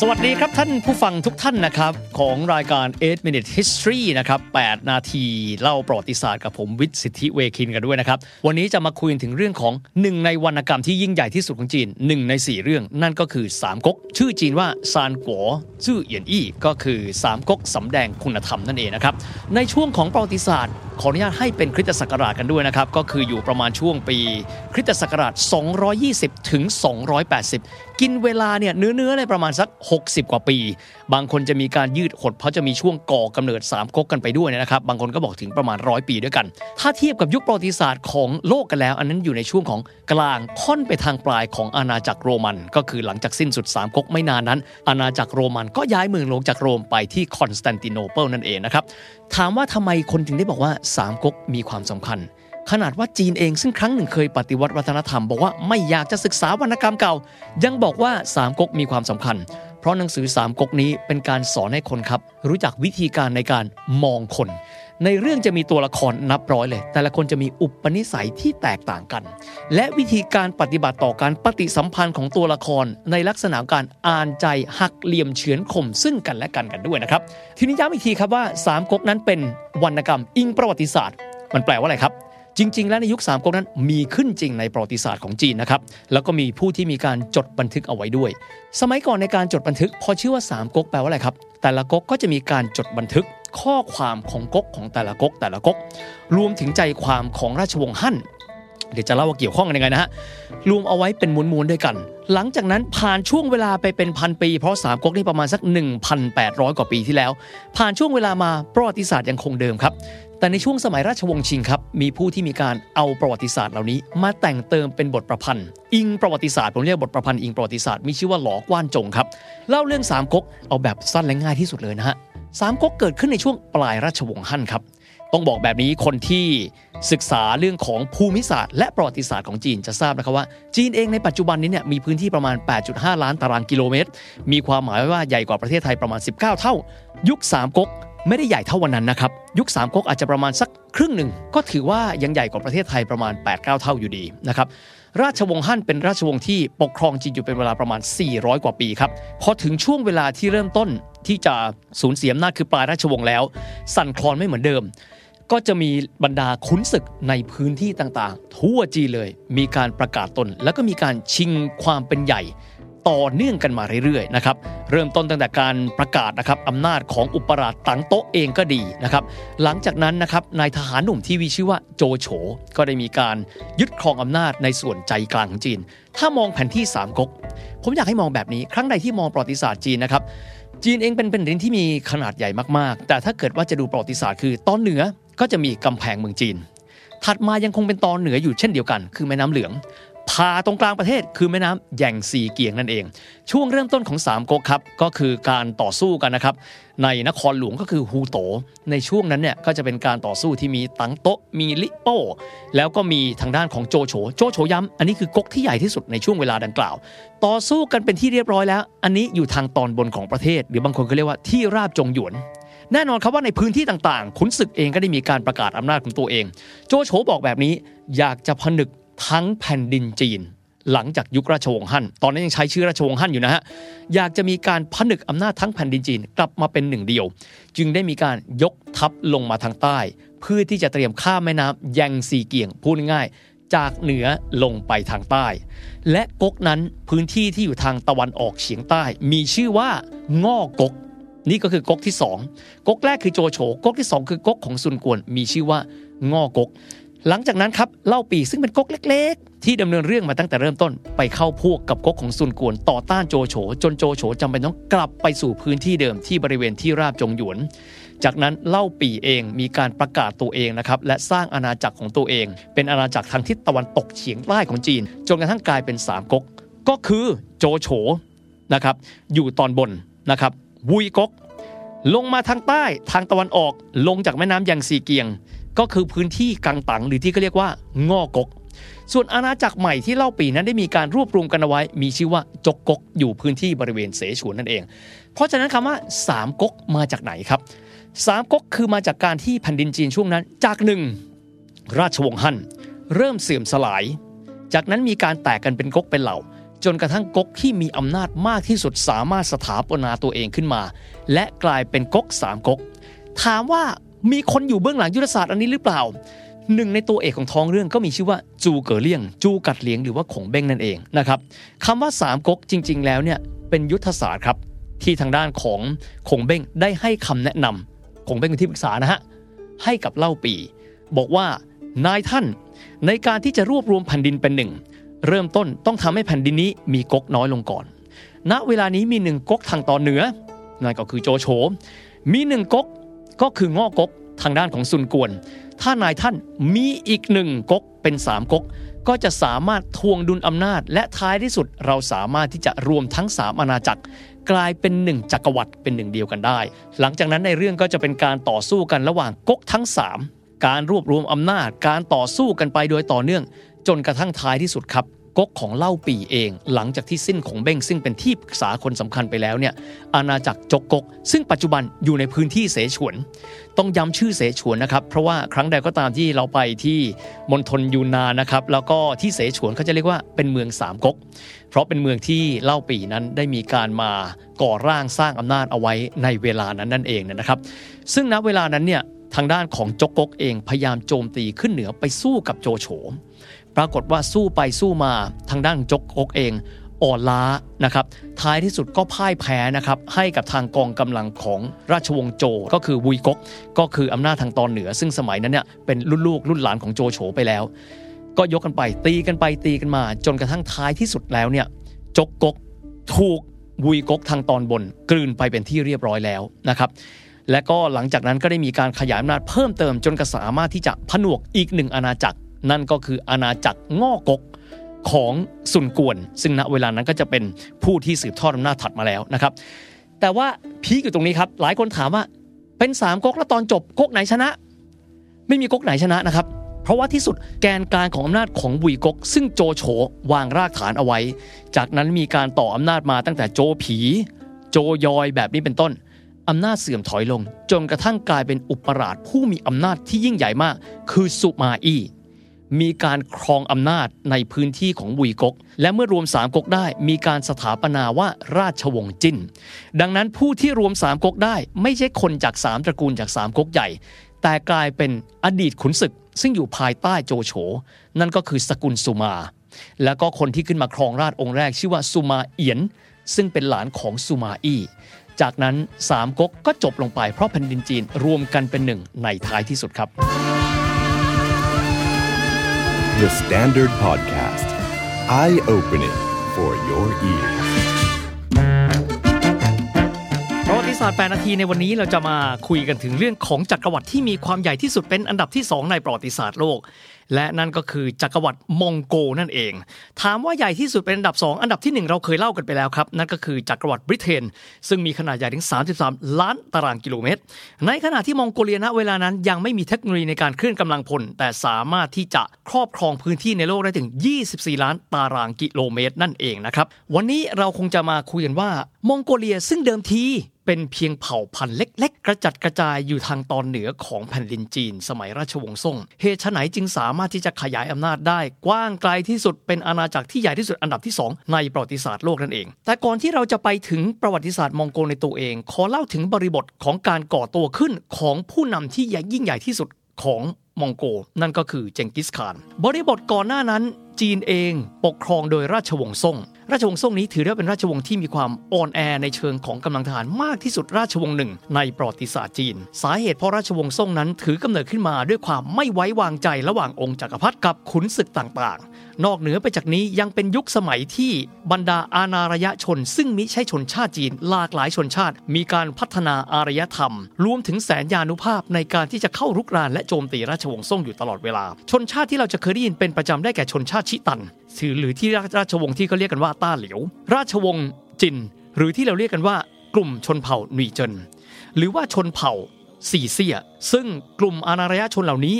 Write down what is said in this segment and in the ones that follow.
สวัสดีครับท่านผู้ฟังทุกท่านนะครับ ของรายการ 8 Minute History นะครับ 8 นาทีเล่าประวัติศาสตร์กับผมวิทย์สิทธิเวคินกันด้วยนะครับ วันนี้จะมาคุยถึงเรื่องของหนึ่งในวรรณกรรมที่ยิ่งใหญ่ที่สุดของจีนหนึ่งใน 4 เรื่องนั่นก็คือสามก๊ก ชื่อจีนว่าซานกัวจื่อเหยียนอี้ก็คือสามก๊กสำแดงคุณธรรมนั่นเองนะครับ ในช่วงของประวัติศาสตร์ขออนุญาตให้เป็นคริสตศักราชกันด้วยนะครับ ก็คืออยู่ประมาณช่วงปีคริสตศักราช 220 ถึง 280กินเวลาเนี่ยเนื้อเนื้อเลยประมาณสัก 60 กว่าปี บางคนจะมีการยืดหดเพราะจะมีช่วงก่อกำเนิด3ก๊กกันไปด้วยนะครับ บางคนก็บอกถึงประมาณร้อยปีด้วยกัน ถ้าเทียบกับยุคประวัติศาสตร์ของโลกกันแล้ว อันนั้นอยู่ในช่วงของกลางค่อนไปทางปลายของอาณาจักรโรมัน ก็คือหลังจากสิ้นสุดสามก๊กไม่นานนั้น อาณาจักรโรมันก็ย้ายเมืองลงจากโรมไปที่คอนสแตนติโนเปิลนั่นเองนะครับถามว่าทำไมคนถึงได้บอกว่าสามก๊กมีความสำคัญ ขนาดว่าจีนเองซึ่งครั้งหนึ่งเคยปฏิวัติวัฒนธรรม บอกว่าไม่อยากจะศึกษาวรรณกรรมเก่า ยังบอกว่าสามก๊กมีความสำคัญ เพราะหนังสือสามก๊กนี้เป็นการสอนให้คนครับ รู้จักวิธีการในการมองคน ในเรื่องจะมีตัวละครนับร้อยเลย แต่ละคนจะมีอุปนิสัยที่แตกต่างกัน และวิธีการปฏิบัติต่อการปฏิสัมพันธ์ของตัวละคร ในลักษณะการอ่านใจหักเหลี่ยมเฉือนข่มซึ่งกันและกันกันด้วยนะครับทีนี้ย้ำอีกทีครับว่าสามก๊กนั้นเป็นวรรณกรรมอิงประวัติศาสตร์ มันแปลว่าอะไรครับ จริง ๆ แล้วในยุคสามก๊กนั้นมีขึ้นจริงในประวัติศาสตร์ของจีนนะครับแล้วก็มีผู้ที่มีการจดบันทึกเอาไว้ด้วย สมัยก่อนในการจดบันทึกพอชื่อว่าสามก๊กแปลว่าอะไรครับแต่ละก๊กก็จะมีการจดบันทึกข้อความของก๊กของแต่ละก๊กแต่ละก๊กรวมถึงใจความของราชวงศ์ฮั่นเดี๋ยวจะเล่าว่าเกี่ยวข้องกันยังไงนะฮะรวมเอาไว้เป็นมวลๆด้วยกัน หลังจากนั้นผ่านช่วงเวลาไปเป็นพันปี เพราะสามก๊กนี่ประมาณสัก 1,800 กว่าปีที่แล้ว ผ่านช่วงเวลามาประวัติศาสตร์ยังคงเดิมครับ แต่ในช่วงสมัยราชวงศ์ชิงครับ มีผู้ที่มีการเอาประวัติศาสตร์เหล่านี้ มาแต่งเติมเป็นบทประพันธ์ อิงประวัติศาสตร์ผมเรียกบทประพันธ์อิงประวัติศาสตร์มีชื่อว่าหลอกว้านจงครับเล่าเรื่องสามก๊กเอาแบบสั้นและง่ายที่สุดเลยนะฮะสามก๊กเกิดขึ้นในช่วงปลายราชวงศ์ฮั่นครับต้องบอกแบบนี้คนที่ศึกษาเรื่องของภูมิศาสตร์ และประวัติศาสตร์ของจีนจะทราบนะครับว่า จีนเองในปัจจุบันนี้เนี่ยมีพื้นที่ประมาณ 8.5 ล้านตารางกิโลเมตร มีความหมายว่าใหญ่กว่าประเทศไทยประมาณ 19 เท่า ยุคสามก๊ก ไม่ได้ใหญ่เท่าวันนั้นนะครับ ยุคสามก๊กอาจจะประมาณสักครึ่งหนึ่ง ก็ถือว่ายังใหญ่กว่าประเทศไทยประมาณ 8-9 เท่าอยู่ดีนะครับราชวงศ์ฮั่นเป็นราชวงศ์ที่ปกครองจีนอยู่เป็นเวลาประมาณ 400 กว่าปีครับพอถึงช่วงเวลาที่เริ่มต้นที่จะสูญเสียอำนาจคือปลายราชวงศ์แล้ว สั่นคลอนไม่เหมือนเดิม ก็จะมีบรรดาขุนศึกในพื้นที่ต่างๆ ทั่วจีนเลย มีการประกาศตน แล้วก็มีการชิงความเป็นใหญ่ ต่อเนื่องกันมาเรื่อยๆนะครับเริ่มต้นตั้งแต่การประกาศนะครับอำนาจของอุปราชตังโต๊ะเองก็ดีนะครับหลังจากนั้นนะครับนายทหารหนุ่มที่มีชื่อว่าโจโฉก็ได้มีการยึดครองอำนาจในส่วนใจกลางของจีน ถ้ามองแผนที่สามก๊กผมอยากให้มองแบบนี้ ครั้งใดที่มองประวัติศาสตร์จีนนะครับจีนเองเป็นแผ่นดินที่มีขนาดใหญ่มากๆ แต่ถ้าเกิดว่าจะดูประวัติศาสตร์คือตอนเหนือก็จะมีกำแพงเมืองจีน ถัดมายังคงเป็นตอนเหนืออยู่เช่นเดียวกัน คือแม่น้ำเหลือง พาตรงกลางประเทศคือแม่น้ำแยงซีเกียงนั่นเอง ช่วงเริ่มต้นของสามก๊กครับก็คือการต่อสู้กันนะครับในนครหลวงก็คือฮูโต ในช่วงนั้นเนี่ยก็จะเป็นการต่อสู้ที่มีตังโตมีลิโป้แล้วก็มีทางด้านของโจโฉโจโฉย้ำอันนี้คือก๊กที่ใหญ่ที่สุดในช่วงเวลาดังกล่าว ต่อสู้กันเป็นที่เรียบร้อยแล้ว อันนี้อยู่ทางตอนบนของประเทศ หรือบางคนก็เรียกว่าที่ราบจงหยวนแน่นอนครับว่าในพื้นที่ต่างๆ ขุนศึกเองก็ได้มีการประกาศอำนาจของตัวเอง โจโฉบอกแบบนี้อยากจะผนึก ทั้งแผ่นดินจีน หลังจากยุคราชวงศ์ฮั่น ตอนนั้นยังใช้ชื่อราชวงศ์ฮั่นอยู่นะฮะ อยากจะมีการผนึกอำนาจทั้งแผ่นดินจีนกลับมาเป็นหนึ่งเดียว จึงได้มีการยกทัพลงมาทางใต้ เพื่อที่จะเตรียมข้ามแม่น้ำแยงซีเกียงพูดง่ายจากเหนือลงไปทางใต้ และก๊กนั้นพื้นที่ที่อยู่ทางตะวันออกเฉียงใต้ มีชื่อว่าง่อกก นี่ก็คือก๊กที่สองก๊กแรกคือโจโฉก๊กที่สองคือก๊กของซุนกวนมีชื่อว่าง่อกก หลังจากนั้นครับเล่าปีซึ่งเป็นก๊กเล็ก ๆ ที่ดำเนินเรื่องมาตั้งแต่เริ่มต้น ไปเข้าพวกกับก๊กของซุนกวนต่อต้านโจโฉจนโจโฉจำเป็นต้องกลับไปสู่พื้นที่เดิมที่บริเวณที่ราบจงหยวน จากนั้นเล่าปีเองมีการประกาศตัวเองนะครับและสร้างอาณาจักรของตัวเอง เป็นอาณาจักรทางทิศตะวันตกเฉียงใต้ของจีน จนกระทั่งกลายเป็นสามก๊กก็คือโจโฉนะครับอยู่ตอนบนนะครับวุยก๊กลงมาทางใต้ทางตะวันออกลงจากแม่น้ำยังซีเกียง ก็คือพื้นที่กังตังหรือที่เขาเรียกว่างอกก ส่วนอาณาจักรใหม่ที่เล่าปีนั้นได้มีการรวบรวมกันเอาไว้ มีชื่อว่าจกกกอยู่พื้นที่บริเวณเสฉวนนั่นเอง เพราะฉะนั้นคำว่าสามก๊กมาจากไหนครับสามก๊กคือมาจากการที่แผ่นดินจีนช่วงนั้น จากหนึ่งราชวงศ์ฮั่นเริ่มเสื่อมสลาย จากนั้นมีการแตกกันเป็นก๊กเป็นเหล่า จนกระทั่งก๊กที่มีอำนาจมากที่สุดสามารถสถาปนาตัวเองขึ้นมา และกลายเป็นก๊กสามก๊กถามว่า มีคนอยู่เบื้องหลังยุทธศาสตร์อันนี้หรือเปล่า หนึ่งในตัวเอกของท้องเรื่องก็มีชื่อว่าจูเก๋อเลี่ยง จูกัดเลียงหรือว่าขงเบ้งนั่นเองนะครับคำว่าสามก๊กจริง ๆ แล้วเนี่ยเป็นยุทธศาสตร์ครับที่ทางด้านของขงเบ้งได้ให้คำแนะนำขงเบ้งเป็นที่ปรึกษานะฮะให้กับเล่าปี บอกว่านายท่านในการที่จะรวบรวมแผ่นดินเป็นหนึ่งเริ่มต้นต้องทำให้แผ่นดินนี้มีก๊กน้อยลงก่อน ณ เวลานี้มีหนึ่งก๊กทางตอนเหนือนั่นก็คือโจโฉ มีหนึ่งก๊ก ก็คืองอกก๊กทางด้านของซุนกวน ถ้านายท่านมีอีกหนึ่งก๊กเป็นสามก๊กก็จะสามารถทวงดุลอำนาจ และท้ายที่สุดเราสามารถที่จะรวมทั้งสามอาณาจักร กลายเป็นหนึ่งจักรวรรดิเป็นหนึ่งเดียวกันได้ หลังจากนั้นในเรื่องก็จะเป็นการต่อสู้กันระหว่างก๊กทั้งสามการรวบรวมอำนาจ การต่อสู้กันไปโดยต่อเนื่อง จนกระทั่งท้ายที่สุดครับ ก๊กของเล่าปีเอง หลังจากที่สิ้นของเบ้งซึ่งเป็นที่ปรึกษาคนสำคัญไปแล้วเนี่ยอาณาจักรจกกกซึ่งปัจจุบันอยู่ในพื้นที่เสฉวน ต้องย้ำชื่อเสฉวนนะครับ เพราะว่าครั้งใดก็ตามที่เราไปที่มณฑลยูนานนะครับแล้วก็ที่เสฉวนเขาจะเรียกว่าเป็นเมืองสามก๊กเพราะเป็นเมืองที่เล่าปีนั้นได้มีการมาก่อร่างสร้างอำนาจเอาไว้ในเวลานั้นนั่นเองนะครับ ซึ่งณเวลานั้นเนี่ยทางด้านของจกกกเองพยายามโจมตีขึ้นเหนือไปสู้กับโจโฉ ปรากฏว่าสู้ไปสู้มาทางด้านจกกกเองอ่อนล้านะครับท้ายที่สุดก็พ่ายแพ้นะครับให้กับทางกองกำลังของราชวงศ์โจก็คือวุยกก ก็คืออำนาจทางตอนเหนือ ซึ่งสมัยนั้นเนี่ยเป็นรุ่นลูกรุ่นหลานของโจโฉไปแล้ว ก็ยกกันไปตีกันไปตีกันมา จนกระทั่งท้ายที่สุดแล้วเนี่ยจกกกถูกวุยกกทางตอนบน กลืนไปเป็นที่เรียบร้อยแล้วนะครับและก็หลังจากนั้นก็ได้มีการขยายอำนาจเพิ่มเติมจนกระสามารถที่จะผนวกอีกหนึ่งอาณาจักร นั่นก็คืออาณาจักรง่อกกของสุนกวน ซึ่งณเวลานั้นก็จะเป็นผู้ที่สืบทอดอำนาจถัดมาแล้วนะครับ แต่ว่าพีคอยู่ตรงนี้ครับ หลายคนถามว่าเป็นสามก๊กแล้วตอนจบก๊กไหนชนะ ไม่มีก๊กไหนชนะนะครับ เพราะว่าที่สุดแกนกลางของอำนาจของบุยก๊กซึ่งโจโฉวางรากฐานเอาไว้ จากนั้นมีการต่ออำนาจมาตั้งแต่โจผี โจยอยแบบนี้เป็นต้นอำนาจเสื่อมถอยลง จนกระทั่งกลายเป็นอุปราชผู้มีอำนาจที่ยิ่งใหญ่มาก คือสุมาอี้ มีการครองอำนาจในพื้นที่ของวุยกก และเมื่อรวมสามก๊กได้ มีการสถาปนาว่าราชวงศ์จิ้น ดังนั้นผู้ที่รวมสามก๊กได้ ไม่ใช่คนจากสามตระกูลจากสามก๊กใหญ่ แต่กลายเป็นอดีตขุนศึก ซึ่งอยู่ภายใต้โจโฉนั่นก็คือสกุลสุมา แล้วก็คนที่ขึ้นมาครองราชองค์แรก ชื่อว่าสุมาเอียน ซึ่งเป็นหลานของสุมาอี้จากนั้นสามก๊กก็จบลงไปเพราะแผ่นดินจีนรวมกันเป็นหนึ่งในท้ายที่สุดครับ The Standard Podcast Eye Opening for Your Ears ประวัติศาสตร์8นาทีในวันนี้เราจะมาคุยกันถึงเรื่องของจักรวรรดิที่มีความใหญ่ที่สุดเป็นอันดับที่ 2 ในประวัติศาสตร์โลก และนั่นก็คือจักรวรรดิมองโกนั่นเอง ถามว่าใหญ่ที่สุดเป็นอันดับ 2 อันดับที่ 1 เราเคยเล่ากันไปแล้วครับ นั่นก็คือจักรวรรดิบริเตนซึ่งมีขนาดใหญ่ถึง 33 ล้านตารางกิโลเมตร ในขณะที่มองโกเลียณเวลานั้นยังไม่มีเทคโนโลยีในการเคลื่อนกำลังพล แต่สามารถที่จะครอบครองพื้นที่ในโลกได้ถึง 24 ล้านตารางกิโลเมตร นั่นเองนะครับวันนี้เราคงจะมาคุยกันว่ามองโกเลียซึ่งเดิมที เป็นเพียงเผ่าพันธุ์เล็ก ๆ กระจัดกระจายอยู่ทางตอนเหนือของแผ่นดินจีน สมัยราชวงศ์ซ่ง เหตุไหนจึงสามารถที่จะขยายอำนาจได้ กว้างไกลที่สุดเป็นอาณาจักรที่ใหญ่ที่สุดอันดับที่ 2 ในประวัติศาสตร์โลกนั่นเอง แต่ก่อนที่เราจะไปถึงประวัติศาสตร์มองโกในตัวเอง ขอเล่าถึงบริบทของการก่อตัวขึ้นของผู้นำที่ยิ่งใหญ่ที่สุดของ มองโก นั่นก็คือเจงกิสข่าน บริบทก่อนหน้านั้น จีนเองปกครองโดยราชวงศ์ซ่ง ราชวงศ์ซ่งนี้ถือได้เป็นราชวงศ์ที่มีความอ่อนแอในเชิงของกำลังทหารมากที่สุดราชวงศ์หนึ่งในประวัติศาสตร์จีน สาเหตุเพราะราชวงศ์ซ่งนั้นถือกำเนิดขึ้นมาด้วยความไม่ไว้วางใจระหว่างองค์จักรพรรดิกับขุนศึกต่างๆ นอกเหนือไปจากนี้ยังเป็นยุคสมัยที่บรรดาอาณารยชน ซึ่งมิใช่ชนชาติจีนหลากหลายชนชาติ มีการพัฒนาอารยธรรม รวมถึงแสนยานุภาพในการที่จะเข้ารุกรานและโจมตีราชวงศ์ซ่งอยู่ตลอดเวลา ชนชาติที่เราจะเคยได้ยินเป็นประจำได้แก่ชนชาติชิตันถือหรือที่ราชวงศ์ที่เขาเรียกกันว่าต้าเหลียว ราชวงศ์จิน หรือที่เราเรียกกันว่ากลุ่มชนเผ่าหนีเจินหรือว่าชนเผ่าสี่เซี่ยซึ่งกลุ่มอานารยชนเหล่านี้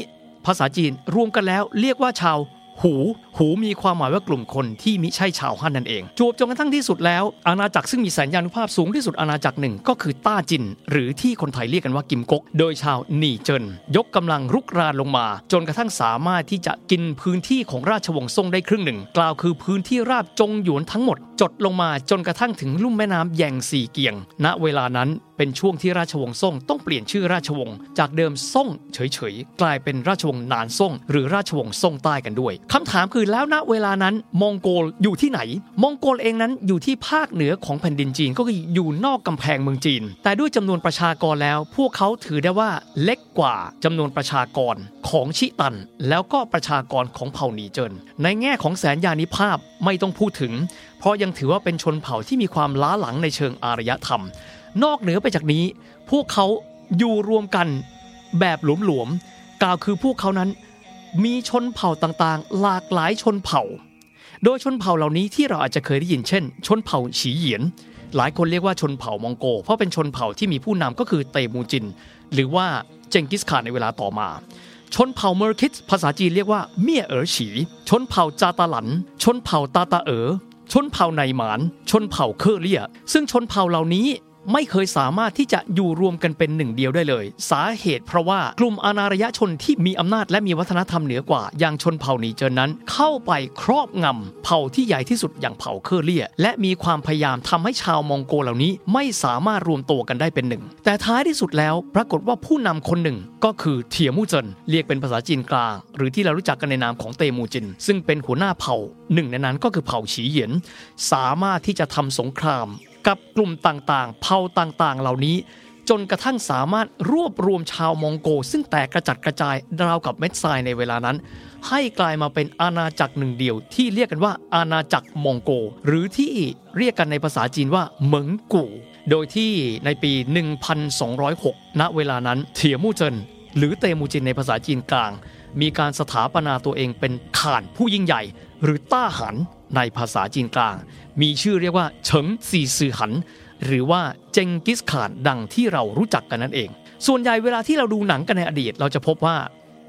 ภาษาจีนรวมกันแล้วเรียกว่าชาว หู หูมีความหมายว่ากลุ่มคนที่มิใช่ชาวฮั่นนั่นเอง จวบจนกระทั่งที่สุดแล้ว อาณาจักรซึ่งมีแสนยานุภาพสูงที่สุดอาณาจักรหนึ่งก็คือต้าจิน หรือที่คนไทยเรียกกันว่ากิมกกโดยชาวหนีเจิน ยกกำลังรุกรานลงมา จนกระทั่งสามารถที่จะกินพื้นที่ของราชวงศ์ซ่งได้ครึ่งหนึ่ง กล่าวคือพื้นที่ราบจงหยวนทั้งหมด จดลงมาจนกระทั่งถึงลุ่มแม่น้ำแยงสีเกียง ณเวลานั้นเป็นช่วงที่ราชวงศ์ซ่งต้องเปลี่ยนชื่อราชวงศ์จากเดิมซ่งเฉยๆ กลายเป็นราชวงศ์นานซ่ง หรือราชวงศ์ซ่งใต้กันด้วยคำถามคือแล้วณเวลานั้นมองโกลอยู่ที่ไหน มองโกลเองนั้นอยู่ที่ภาคเหนือของแผ่นดินจีนก็คืออยู่นอกกำแพงเมืองจีน แต่ด้วยจำนวนประชากรแล้ว พวกเขาถือได้ว่าเล็กกว่าจำนวนประชากรของชิตัน แล้วก็ประชากรของเผ่าหนีเจิน ในแง่ของแสนยานิภาพไม่ต้องพูดถึง เพราะยังถือว่าเป็นชนเผ่าที่มีความล้าหลังในเชิงอารยธรรม นอกเหนือไปจากนี้ พวกเขาอยู่รวมกันแบบหลวมๆกล่าวคือพวกเขานั้น มีชนเผ่าต่างๆ หลากหลายชนเผ่า โดยชนเผ่าเหล่านี้ที่เราอาจจะเคยได้ยินเช่น ชนเผ่าฉีเหยียน หลายคนเรียกว่าชนเผ่ามองโก เพราะเป็นชนเผ่าที่มีผู้นำก็คือเตมูจิน หรือว่าเจงกิสข่านในเวลาต่อมาชนเผ่าเมอร์คิดภาษาจีนเรียกว่าเมี่ยเอ๋อฉี ชนเผ่าจาตาหลัน ชนเผ่าตาตาเอ๋อ ชนเผ่าไนหมาน ชนเผ่าเคอเลีย ซึ่งชนเผ่าเหล่านี้ ไม่เคยสามารถที่จะอยู่รวมกันเป็นหนึ่งเดียวได้เลย สาเหตุเพราะว่ากลุ่มอานารยชนที่มีอำนาจและมีวัฒนธรรมเหนือกว่า อย่างชนเผ่านีเจินนั้น เข้าไปครอบงำเผ่าที่ใหญ่ที่สุดอย่างเผ่าเคอเลีย และมีความพยายามทำให้ชาวมองโกลเหล่านี้ ไม่สามารถรวมตัวกันได้เป็นหนึ่ง แต่ท้ายที่สุดแล้วปรากฏว่าผู้นำคนหนึ่งก็คือเถี่ยมู่เจินเรียกเป็นภาษาจีนกลาง หรือที่เรารู้จักกันในนามของเตมูจิน ซึ่งเป็นหัวหน้าเผ่าหนึ่งในนั้นก็คือเผ่าฉีเหยียนสามารถที่จะทำสงคราม กับกลุ่มต่างๆ เผ่าต่างๆ เหล่านี้ จนกระทั่งสามารถรวบรวมชาวมองโกล ซึ่งแตกกระจัดกระจายราวกับเม็ดทรายในเวลานั้น ให้กลายมาเป็นอาณาจักรหนึ่งเดียว ที่เรียกกันว่าอาณาจักรมองโก หรือที่เรียกกันในภาษาจีนว่าเหมิงกู่ โดยที่ในปี 1206 ณ เวลานั้นเถียมู่เจินหรือเตมูจินในภาษาจีนกลาง มีการสถาปนาตัวเองเป็นข่านผู้ยิ่งใหญ่ หรือต้าหัน ในภาษาจีนกลาง มีชื่อเรียกว่าเฉิงซีซือหัน หรือว่าเจงกิสข่านดังที่เรารู้จักกันนั่นเอง ส่วนใหญ่เวลาที่เราดูหนังกันในอดีต เราจะพบว่า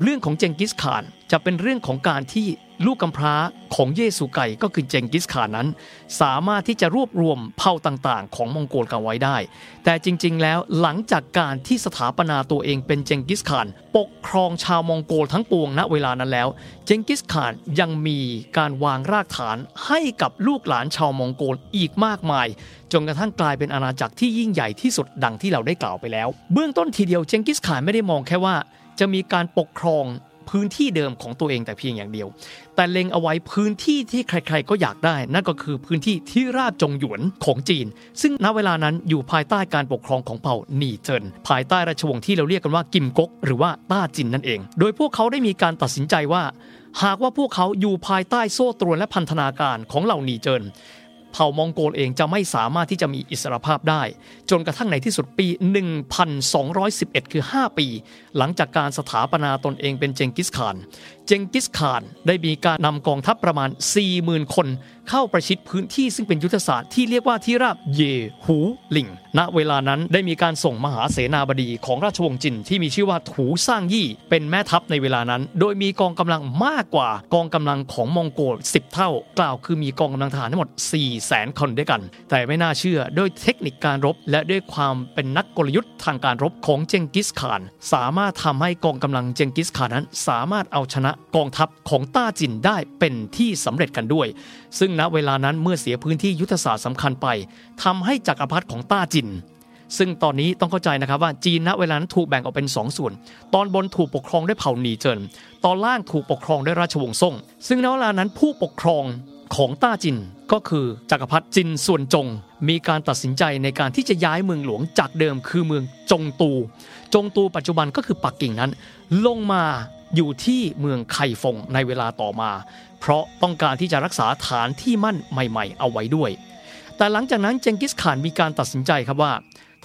เรื่องของเจงกิสข่านจะเป็นเรื่องของการที่ ลูกกำพร้าของเยซูไกก็คือเจงกิสข่านนั้น สามารถที่จะรวบรวมเผ่าต่างๆ ของมองโกลกันไว้ได้ แต่จริงๆ แล้วหลังจากการที่สถาปนาตัวเองเป็นเจงกิสข่าน ปกครองชาวมองโกลทั้งปวงณเวลานั้นแล้ว เจงกิสข่านยังมีการวางรากฐานให้กับลูกหลานชาวมองโกลอีกมากมาย จนกระทั่งกลายเป็นอาณาจักรที่ยิ่งใหญ่ที่สุดดังที่เราได้กล่าวไปแล้ว เบื้องต้นทีเดียวเจงกิสข่านไม่ได้มองแค่ว่าจะมีการปกครอง พื้นที่เดิมของตัวเองแต่เพียงอย่างเดียว แต่เล็งเอาไว้พื้นที่ที่ใครๆก็อยากได้ นั่นก็คือพื้นที่ที่ราบจงหยวนของจีน ซึ่งณเวลานั้นอยู่ภายใต้การปกครองของเผ่าหนีเจินภายใต้ราชวงศ์ที่เราเรียกกันว่ากิมก๊กหรือว่าต้าจินนั่นเอง โดยพวกเขาได้มีการตัดสินใจว่า หากว่าพวกเขาอยู่ภายใต้โซ่ตรวนและพันธนาการของเหล่าหนีเจิน เผ่ามองโกลเองจะไม่สามารถที่จะมีอิสรภาพได้ จนกระทั่งในที่สุดปี 1211 คือ 5 ปี หลังจากการสถาปนาตนเองเป็นเจงกิสข่าน เจงกิสข่านได้มีการนำกองทัพประมาณ 40,000 คน เข้าประชิดพื้นที่ซึ่งเป็นยุทธศาสตร์ที่เรียกว่าที่ราบเยหูหลิงณเวลานั้นได้มีการส่งมหาเสนาบดีของราชวงศ์จินที่มีชื่อว่าถูสร้างยี่ เป็นแม่ทัพในเวลานั้น โดยมีกองกำลังมากกว่ากองกำลังของมองโกล 10 เท่า กล่าวคือมีกองกำลังทหารทั้งหมด 4 0 0แสนคนด้วยกัน แต่ไม่น่าเชื่อด้วยเทคนิคการรบ และด้วยความเป็นนักกลยุทธ์ทางการรบของเจงกิสข่าน สามารถทำให้กองกำลังเจงกิสข่านนั้น สามารถเอาชนะกองทัพของต้าจินได้เป็นที่สำเร็จกันด้วย ซึ่งณเวลานั้นเมื่อเสียพื้นที่ยุทธศาสตร์สำคัญไปทำให้จักรพรรดิของต้าจิน ซึ่งตอนนี้ต้องเข้าใจนะครับว่าจีนณเวลานั้นถูกแบ่งออกเป็น2ส่วน ตอนบนถูกปกครองด้วยเผ่าหนีเจิน ตอนล่างถูกปกครองด้วยราชวงศ์ซ่ง ซึ่งณเวลานั้นผู้ปกครองของต้าจินก็คือจักรพรรดิจินส่วนจง มีการตัดสินใจในการที่จะย้ายเมืองหลวงจากเดิมคือเมืองจงตู จงตูปัจจุบันก็คือปักกิ่งนั้น ลงมา อยู่ที่เมืองไคฟงในเวลาต่อมา เพราะต้องการที่จะรักษาฐานที่มั่นใหม่ ๆ เอาไว้ด้วย แต่หลังจากนั้นเจงกิสข่านมีการตัดสินใจครับว่า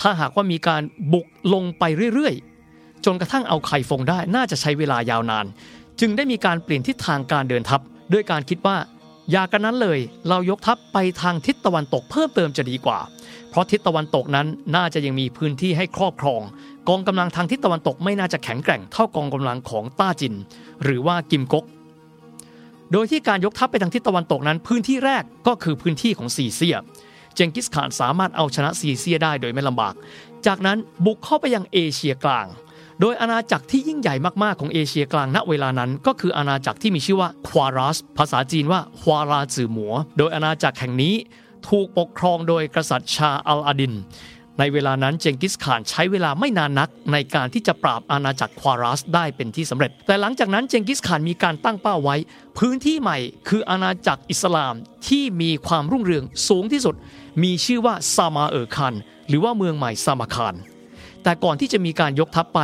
ถ้าหากว่ามีการบุกลงไปเรื่อยๆ จนกระทั่งเอาไคฟงได้น่าจะใช้เวลายาวนาน จึงได้มีการเปลี่ยนทิศทางการเดินทัพ ด้วยการคิดว่า อย่ากันนั้นเลย เรายกทัพไปทางทิศตะวันตกเพิ่มเติมจะดีกว่า เพราะทิศตะวันตกนั้นน่าจะยังมีพื้นที่ให้ครอบครอง กองกำลังทางทิศตะวันตกไม่น่าจะแข็งแกร่งเท่ากองกำลังของต้าจิน หรือว่ากิมก๊กโดยที่การยกทัพไปทางทิศตะวันตกนั้น พื้นที่แรกก็คือพื้นที่ของซีเซีย เจงกิสข่านสามารถเอาชนะซีเซียได้โดยไม่ลำบาก จากนั้นบุกเข้าไปยังเอเชียกลาง โดยอาณาจักรที่ยิ่งใหญ่มากๆของเอเชียกลางณเวลานั้นก็คืออาณาจักรที่มีชื่อว่าควารัสภาษาจีนว่าควาราจือหมัว โดยอาณาจักรแห่งนี้ ถูกปกครองโดยกษัตริย์ชาอัลอาดิน ในเวลานั้นเจงกิสข่านใช้เวลาไม่นานนัก ในการที่จะปราบอาณาจักรควารัสได้เป็นที่สำเร็จ แต่หลังจากนั้นเจงกิสข่านมีการตั้งเป้าไว้ พื้นที่ใหม่คืออาณาจักรอิสลามที่มีความรุ่งเรืองสูงที่สุด มีชื่อว่าซามาเออคันหรือว่าเมืองใหม่ซามาคานแต่ก่อนที่จะมีการยกทัพไป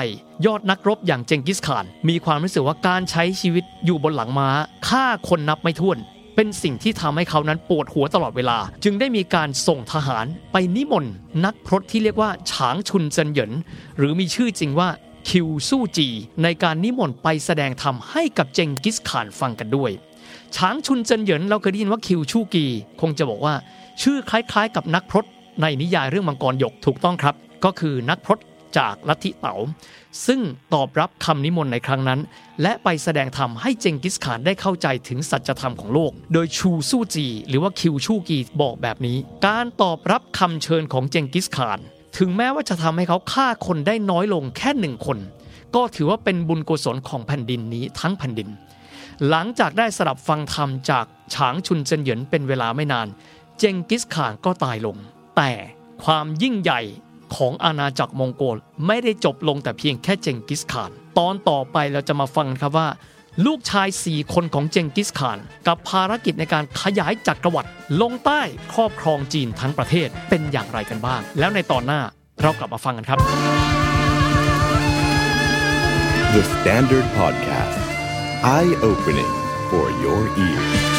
ยอดนักรบอย่างเจงกิสข่าน มีความรู้สึกว่าการใช้ชีวิตอยู่บนหลังม้าฆ่าคนนับไม่ถ้วน เป็นสิ่งที่ทำให้เขานั้นปวดหัวตลอดเวลา จึงได้มีการส่งทหารไปนิมนต์นักพรตที่เรียกว่าฉางชุนเจินเหยินหรือมีชื่อจริงว่าคิวสู้จีในการนิมนต์ไปแสดงธรรมให้กับเจงกิสข่านฟังกันด้วยฉางชุนเจินเหยินเราเคยได้ยินว่าคิวชูกี คงจะบอกว่า ชื่อคล้ายๆ กับนักพรตในนิยายเรื่องมังกรหยกถูกต้องครับ ก็คือนักพรตจากลัทธิเต๋า ซึ่งตอบรับคำนิมนต์ในครั้งนั้น และไปแสดงธรรมให้เจงกิสขานได้เข้าใจถึงสัจธรรมของโลก โดยชูสู้จี หรือว่าคิวชูกีบอกแบบนี้ การตอบรับคำเชิญของเจงกิสขาน ถึงแม้ว่าจะทำให้เขาฆ่าคนได้น้อยลงแค่หนึ่งคน ก็ถือว่าเป็นบุญกุศลของแผ่นดินนี้ทั้งแผ่นดิน หลังจากได้สลับฟังธรรมจากฉางชุนเจินเหยินเป็นเวลาไม่นาน เจงกิสขานก็ตายลง แต่ความยิ่งใหญ่ ของอาณาจักรมองโกล ไม่ได้จบลงแต่เพียงแค่เจงกิสข่าน ตอนต่อไปเราจะมาฟังครับว่า ลูกชาย 4 คนของเจงกิสข่าน กับภารกิจในการขยายจักรวรรดิลงใต้ครอบครองจีนทั้งประเทศเป็นอย่างไรกันบ้าง แล้วในตอนหน้าเรากลับมาฟังกันครับ The Standard Podcast. Eye opening for your ears.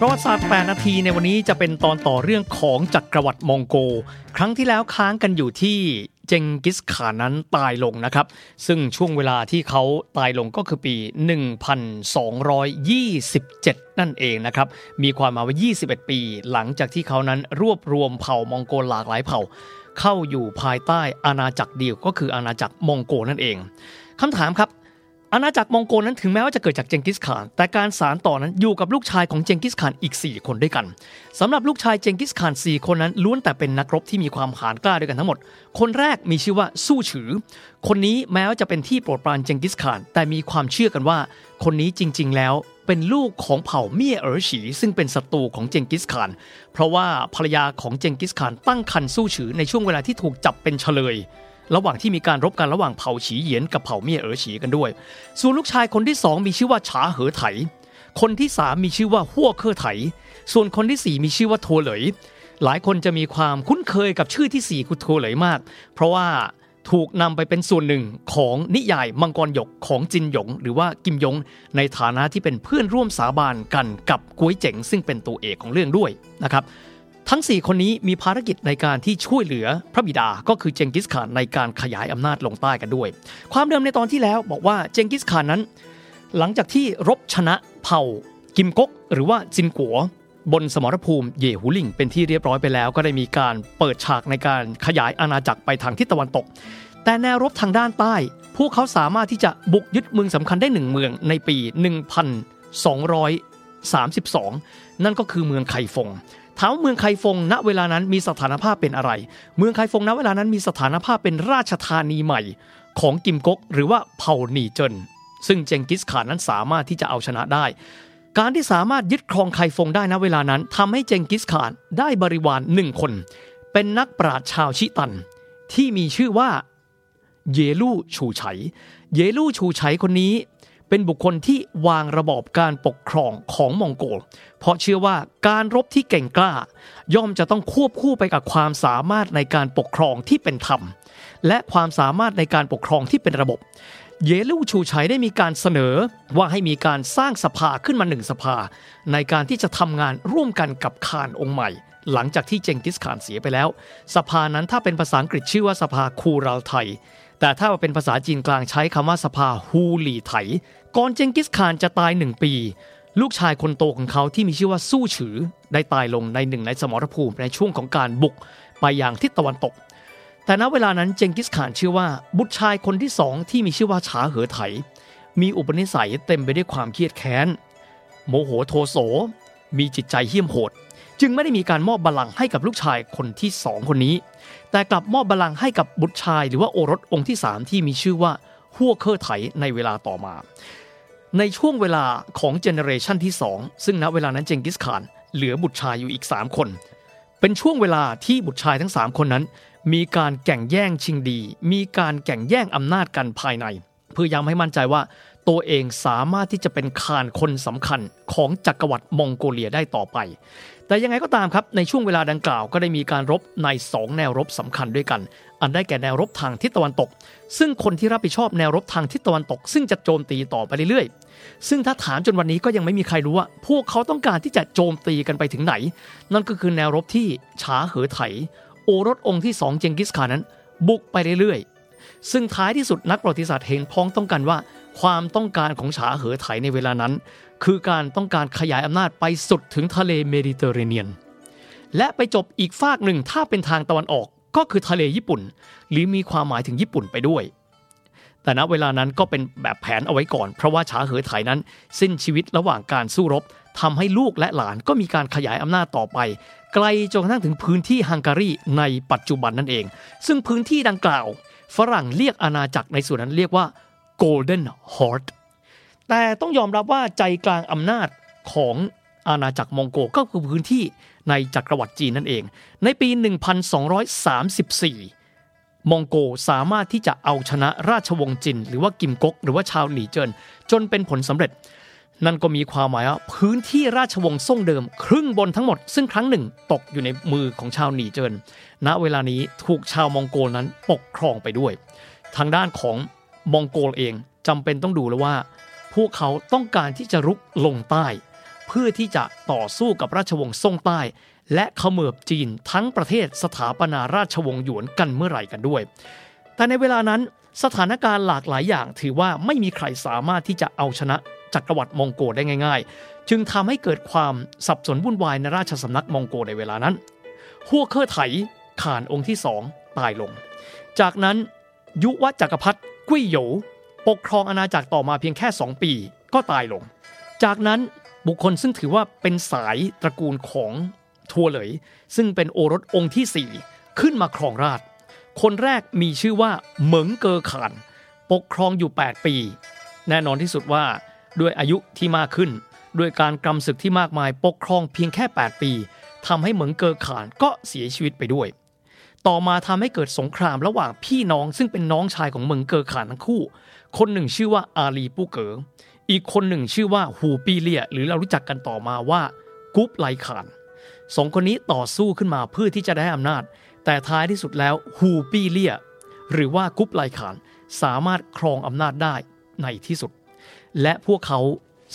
ประวัติศาสตร์ 8 นาทีในวันนี้จะเป็นตอนต่อเรื่องของจักรวรรดิมองโก ครั้งที่แล้วค้างกันอยู่ที่เจงกิสข่านนั้นตายลงนะครับ ซึ่งช่วงเวลาที่เขาตายลงก็คือปี 1227 นั่นเองนะครับ มีความมายว่า 21 ปี หลังจากที่เขานั้นรวบรวมเผ่ามองโกหลากหลายเผ่า เข้าอยู่ภายใต้อาณาจักรเดียวก็คืออาณาจักรมองโกนั่นเองคำถามครับ อาณาจักรมองโกนั้นถึงแม้ว่าจะเกิดจากเจงกิสข่าน แต่การสารต่อนั้นอยู่กับลูกชายของเจงกิสข่านอีก 4 คนด้วยกันสำหรับลูกชายเจงกิสข่าน 4 คนนั้นล้วนแต่เป็นนักรบที่มีความหานกล้าด้วยกันทั้งหมด คนแรกมีชื่อว่าสู้ฉือ คนนี้แม้ว่าจะเป็นที่โปรดปรานเจงกิสข่าน แต่มีความเชื่อกันว่า คนนี้จริง ๆ แล้วเป็นลูกของเผ่าเมี่ยเอ๋อฉี ซึ่งเป็นศัตรูของเจงกิสข่าน เพราะว่าภรรยาของเจงกิสข่านตั้งครรภ์สู้ฉือในช่วงเวลาที่ถูกจับเป็นเฉลย ระหว่างที่มีการรบกันระหว่างเผ่าฉีเหยียนกับเผ่าเมี่ยเอ๋อฉีกันด้วย ส่วนลูกชายคนที่สองมีชื่อว่าฉาเหอไถ คนที่สามมีชื่อว่าฮั่วเคอไถ ส่วนคนที่สี่มีชื่อว่าโทเหลย หลายคนจะมีความคุ้นเคยกับชื่อที่สี่คือโทเหลยมาก เพราะว่าถูกนำไปเป็นส่วนหนึ่งของนิยายมังกรหยกของจินหยง หรือว่ากิมยง ในฐานะที่เป็นเพื่อนร่วมสาบานกันกับกุ้ยเจ๋งซึ่งเป็นตัวเอกของเรื่องด้วยนะครับ ทั้ง 4 คนนี้มีภารกิจในการที่ช่วยเหลือพระบิดาก็คือเจงกิสข่านในการขยายอำนาจลงใต้กันด้วย ความเดิมในตอนที่แล้วบอกว่าเจงกิสข่านนั้น หลังจากที่รบชนะเผ่ากิมก๊กหรือว่าจินกัวบนสมรภูมิเยหูหลิงเป็นที่เรียบร้อยไปแล้ว ก็ได้มีการเปิดฉากในการขยายอาณาจักรไปทางทิศตะวันตก แต่แนวรบทางด้านใต้ พวกเขาสามารถที่จะบุกยึดเมืองสำคัญได้หนึ่งเมืองในปี 1232 นั่นก็คือเมืองไคฟง ถามว่าเมืองไคฟงณเวลานั้นมีสถานภาพเป็นอะไร เมืองไคฟงณเวลานั้นมีสถานภาพเป็นราชธานีใหม่ ของกิมก๊กหรือว่าเผ่าหนีเจินซึ่งเจงกิสข่านนั้นสามารถที่จะเอาชนะได้ การที่สามารถยึดครองไคฟงได้ณเวลานั้นทำให้เจงกิสข่านได้บริวารหนึ่งคน เป็นนักปราชญ์ชาวชิตัน ที่มีชื่อว่าเยลู่ชูไฉ เยลู่ชูไฉคนนี้ เป็นบุคคลที่วางระบอบการปกครองของมองโกล เพราะเชื่อว่าการรบที่เก่งกล้า ย่อมจะต้องควบคู่ไปกับความสามารถในการปกครองที่เป็นธรรม และความสามารถในการปกครองที่เป็นระบบ เยลูชูไฉได้มีการเสนอว่าให้มีการสร้างสภาขึ้นมาหนึ่งสภา ในการที่จะทำงานร่วมกันกับคานองค์ใหม่หลังจากที่เจงกิสข่านเสียไปแล้ว สภานั้นถ้าเป็นภาษาอังกฤษชื่อว่าสภาคูรัลไทย แต่ถ้าเป็นภาษาจีนกลางใช้คำว่าสภาฮูหลีไถ ก่อนเจงกิสข่านจะตายหนึ่งปี ลูกชายคนโตของเขาที่มีชื่อว่าสู้ฉือได้ตายลงในหนึ่งในสมรภูมิในช่วงของการบุกไปยังทิศตะวันตก แต่ณเวลานั้นเจงกิสข่านเชื่อว่าบุตรชายคนที่สองที่มีชื่อว่าฉาเหอไถ มีอุปนิสัยเต็มไปด้วยความเครียดแค้น โมโหโทโส มีจิตใจเหี้ยมโหด จึงไม่ได้มีการมอบบัลลังก์ให้กับลูกชายคนที่สองคนนี้ แต่กลับมอบบัลลังก์ให้กับบุตรชายหรือว่าโอรสองค์ที่สามที่มีชื่อว่าฮั่วเคอไถในเวลาต่อมา ในช่วงเวลาของเจเนเรชันที่ 2 ซึ่งณเวลานั้นเจงกิสข่านเหลือบุตรชายอยู่อีก 3 คน เป็นช่วงเวลาที่บุตรชายทั้ง 3 คนนั้น มีการแข่งแย่งชิงดี มีการแข่งแย่งอำนาจกันภายใน เพื่อย้ำให้มั่นใจว่า ตัวเองสามารถที่จะเป็นคานคนสำคัญของจักรวรรดิมองโกเลียได้ต่อไป แต่ยังไงก็ตามครับในช่วงเวลาดังกล่าวก็ได้มีการรบใน 2 แนวรบสำคัญด้วยกัน อันได้แก่แนวรบทางทิศตะวันตก ซึ่งคนที่รับผิดชอบแนวรบทางทิศตะวันตก ซึ่งจะโจมตีต่อไปเรื่อย ซึ่งถ้าถามจนวันนี้ก็ยังไม่มีใครรู้ว่า พวกเขาต้องการที่จะโจมตีกันไปถึงไหน นั่นก็คือแนวรบที่ฉาเหอไถ โอรสองค์ที่สองเจงกิสข่านนั้น บุกไปเรื่อยๆ ซึ่งท้ายที่สุดนักประวัติศาสตร์เห็นพ้องต้องกันว่า ความต้องการของฉาเหอไถในเวลานั้น คือการต้องการขยายอำนาจไปสุดถึงทะเลเมดิเตอร์เรเนียน และไปจบอีกฝากหนึ่งถ้าเป็นทางตะวันออกก็คือทะเลญี่ปุ่น หรือมีความหมายถึงญี่ปุ่นไปด้วย แต่ณเวลานั้นก็เป็นแบบแผนเอาไว้ก่อน เพราะว่าฉาเหอไถนั้น สิ้นชีวิตระหว่างการสู้รบทำให้ลูกและหลานก็มีการขยายอำนาจต่อไป ไกลจนกระทั่งถึงพื้นที่ฮังการีในปัจจุบันนั่นเอง ซึ่งพื้นที่ดังกล่าว ฝรั่งเรียกอาณาจักรในส่วนนั้นเรียกว่า Golden Horde แต่ต้องยอมรับว่าใจกลางอำนาจของอาณาจักรมองโกก็คือพื้นที่ในจักรวรรดิจีนนั่นเอง ในปี 1234 มองโกสามารถที่จะเอาชนะราชวงศ์จิน หรือว่ากิมก๊กหรือว่าชาวหลี่เจินจนเป็นผลสำเร็จ นั่นก็มีความหมายว่าพื้นที่ราชวงศ์ซ่งเดิม ครึ่งบนทั้งหมด ซึ่งครั้งหนึ่งตกอยู่ในมือของชาวหลีเจิน ณเวลานี้ถูกชาวมองโกลนั้นปกครองไปด้วย ทางด้านของมองโกลเองจำเป็นต้องดูแล้วว่า พวกเขาต้องการที่จะรุกลงใต้ เพื่อที่จะต่อสู้กับราชวงศ์ซ่งใต้ และเขมือบจีนทั้งประเทศสถาปนาราชวงศ์หยวนกันเมื่อไหร่กันด้วย แต่ในเวลานั้นสถานการณ์หลากหลายอย่างถือว่าไม่มีใครสามารถที่จะเอาชนะจักรวรรดิมองโกได้ง่าย ๆ จึงทำให้เกิดความสับสนวุ่นวายในราชสำนักมองโกในเวลานั้นฮัวเคอร์ไถข่านองค์ที่สองตายลง จากนั้นยุวจักรพรรดิกุ้ยโหยปกครองอาณาจักรต่อมาเพียงแค่ 2 ปีก็ตายลง จากนั้นบุคคลซึ่งถือว่าเป็นสายตระกูลของ ทัวเหลย ซึ่งเป็นโอรสองค์ที่ 4 ขึ้นมาครองราชคนแรกมีชื่อว่าเหมิงเกอขาน ปกครองอยู่ 8 ปี แน่นอนที่สุดว่า ด้วยอายุที่มากขึ้น ด้วยการกำศึกที่มากมายปกครองเพียงแค่ 8 ปีทำให้เหมิงเกอขานก็เสียชีวิตไปด้วย ต่อมาทำให้เกิดสงครามระหว่างพี่น้องซึ่งเป็นน้องชายของเหมิงเกอขานทั้งคู่ คนหนึ่งชื่อว่าอาลีปูเก๋ออีกคนหนึ่งชื่อว่าฮูปีเลียหรือเรารู้จักกันต่อมาว่ากุ๊บไลขาน สองคนนี้ต่อสู้ขึ้นมาเพื่อที่จะได้อำนาจ แต่ท้ายที่สุดแล้วฮูปี้เลียหรือว่ากุ๊บไลขานสามารถครองอำนาจได้ในที่สุด และพวกเขา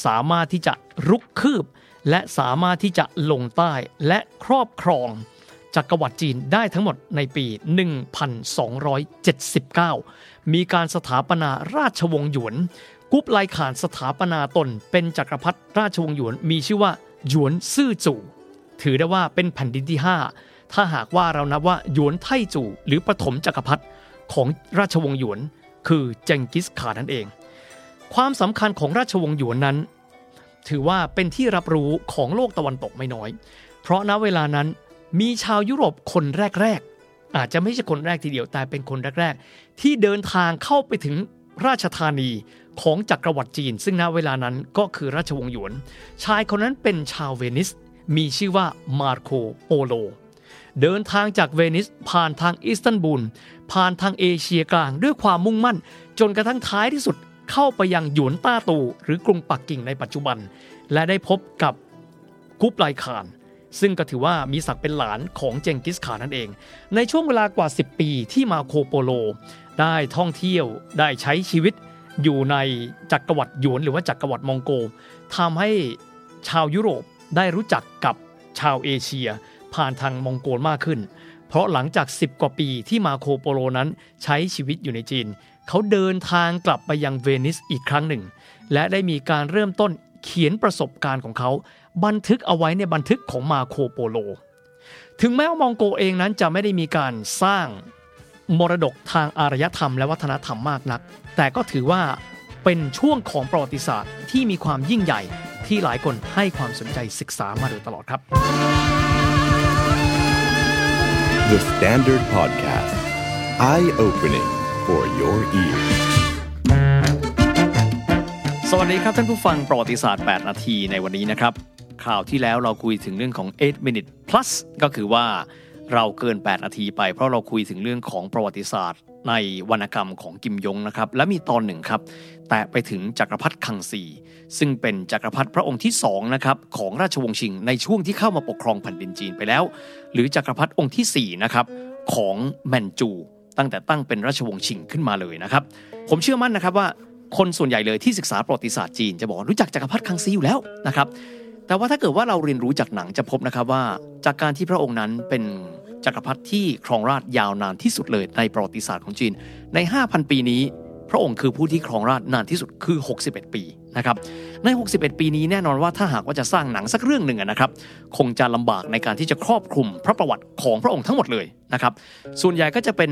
สามารถที่จะรุกคืบ และสามารถที่จะลงใต้และครอบครองจักรวรรดิจีนได้ทั้งหมดในปี 1279 มีการสถาปนาราชวงศ์หยวน กุ๊บไลขานสถาปนาตนเป็นจักรพรรดิราชวงศ์หยวน มีชื่อว่าหยวนซื่อจู่ ถือได้ว่าเป็นแผ่นดินที่ 5 ถ้าหากว่าเรานับว่าหยวนไทจู่หรือปฐมจักรพรรดิของราชวงศ์หยวน คือเจงกิสข่านนั่นเอง ความสำคัญของราชวงศ์หยวนนั้น ถือว่าเป็นที่รับรู้ของโลกตะวันตกไม่น้อย เพราะณเวลานั้นมีชาวยุโรปคนแรก ๆ อาจจะไม่ใช่คนแรกทีเดียวแต่เป็นคนแรก ๆ ที่เดินทางเข้าไปถึงราชธานีของจักรวรรดิจีน ซึ่งณเวลานั้นก็คือราชวงศ์หยวน ชายคนนั้นเป็นชาวเวนิส มีชื่อว่ามาร์โคโปโล เดินทางจากเวนิสผ่านทางอิสตันบูลผ่านทางเอเชียกลางด้วยความมุ่งมั่น จนกระทั่งท้ายที่สุดเข้าไปยังหยวนต้าตู หรือกรุงปักกิ่งในปัจจุบัน และได้พบกับกุ๊บไลคานซึ่งก็ถือว่ามีศักดิ์เป็นหลานของเจงกิสข่านนั่นเอง ในช่วงเวลากว่า 10 ปีที่มาโคโปโล ได้ท่องเที่ยวได้ใช้ชีวิตอยู่ในจักรวรรดิหยวนหรือว่าจักรวรรดิมองโกทำให้ชาวยุโรป ได้รู้จักกับชาวเอเชีย ผ่านทางมองโกลมากขึ้น เพราะหลังจาก 10 กว่าปีที่มาโคโปโลนั้นใช้ชีวิตอยู่ในจีน เขาเดินทางกลับไปยังเวนิสอีกครั้งหนึ่ง และได้มีการเริ่มต้นเขียนประสบการณ์ของเขา บันทึกเอาไว้ในบันทึกของมาโคโปโล ถึงแม้ว่ามองโกเองนั้นจะไม่ได้มีการสร้างมรดกทางอารยธรรมและวัฒนธรรมมากนัก แต่ก็ถือว่าเป็นช่วงของประวัติศาสตร์ที่มีความยิ่งใหญ่ ที่หลายคนให้ความสนใจศึกษามาโดยตลอดครับ The Standard Podcast Eye Opening for your ears สวัสดีครับท่านผู้ฟังประวัติศาสตร์ 8 นาทีในวันนี้นะครับข่าวที่แล้วเราคุยถึงเรื่องของ 8 minute plus ก็คือว่าเราเกิน 8 นาทีไป เพราะเราคุยถึงเรื่องของประวัติศาสตร์ ในวรรณกรรมของกิมยงนะครับ และมีตอนหนึ่งครับ แตะไปถึงจักรพรรดิคังซี ซึ่งเป็นจักรพรรดิพระองค์ที่2นะครับของราชวงศ์ชิง ในช่วงที่เข้ามาปกครองแผ่นดินจีนไปแล้ว หรือจักรพรรดิองค์ที่4นะครับของแมนจู ตั้งแต่ตั้งเป็นราชวงศ์ชิงขึ้นมาเลยนะครับ ผมเชื่อมั่นนะครับว่าคนส่วนใหญ่เลยที่ศึกษาประวัติศาสตร์จีนจะบอกรู้จักจักรพรรดิคังซีอยู่แล้วนะครับ แต่ว่าถ้าเกิดว่าเราเรียนรู้จากหนังจะพบนะครับว่า จากการที่พระองค์นั้นเป็นจักรพรรดิที่ครองราชยาวนานที่สุดเลยในประวัติศาสตร์ของจีน ใน 5,000 ปีนี้ พระองค์คือผู้ที่ครองราชนานที่สุดคือ 61 ปี นะครับใน 61 ปีนี้แน่นอนว่าถ้าหากว่าจะสร้างหนังสักเรื่องหนึ่งนะครับคงจะลำบากในการที่จะครอบคลุมพระประวัติของพระองค์ทั้งหมดเลยนะครับส่วนใหญ่ก็จะเป็น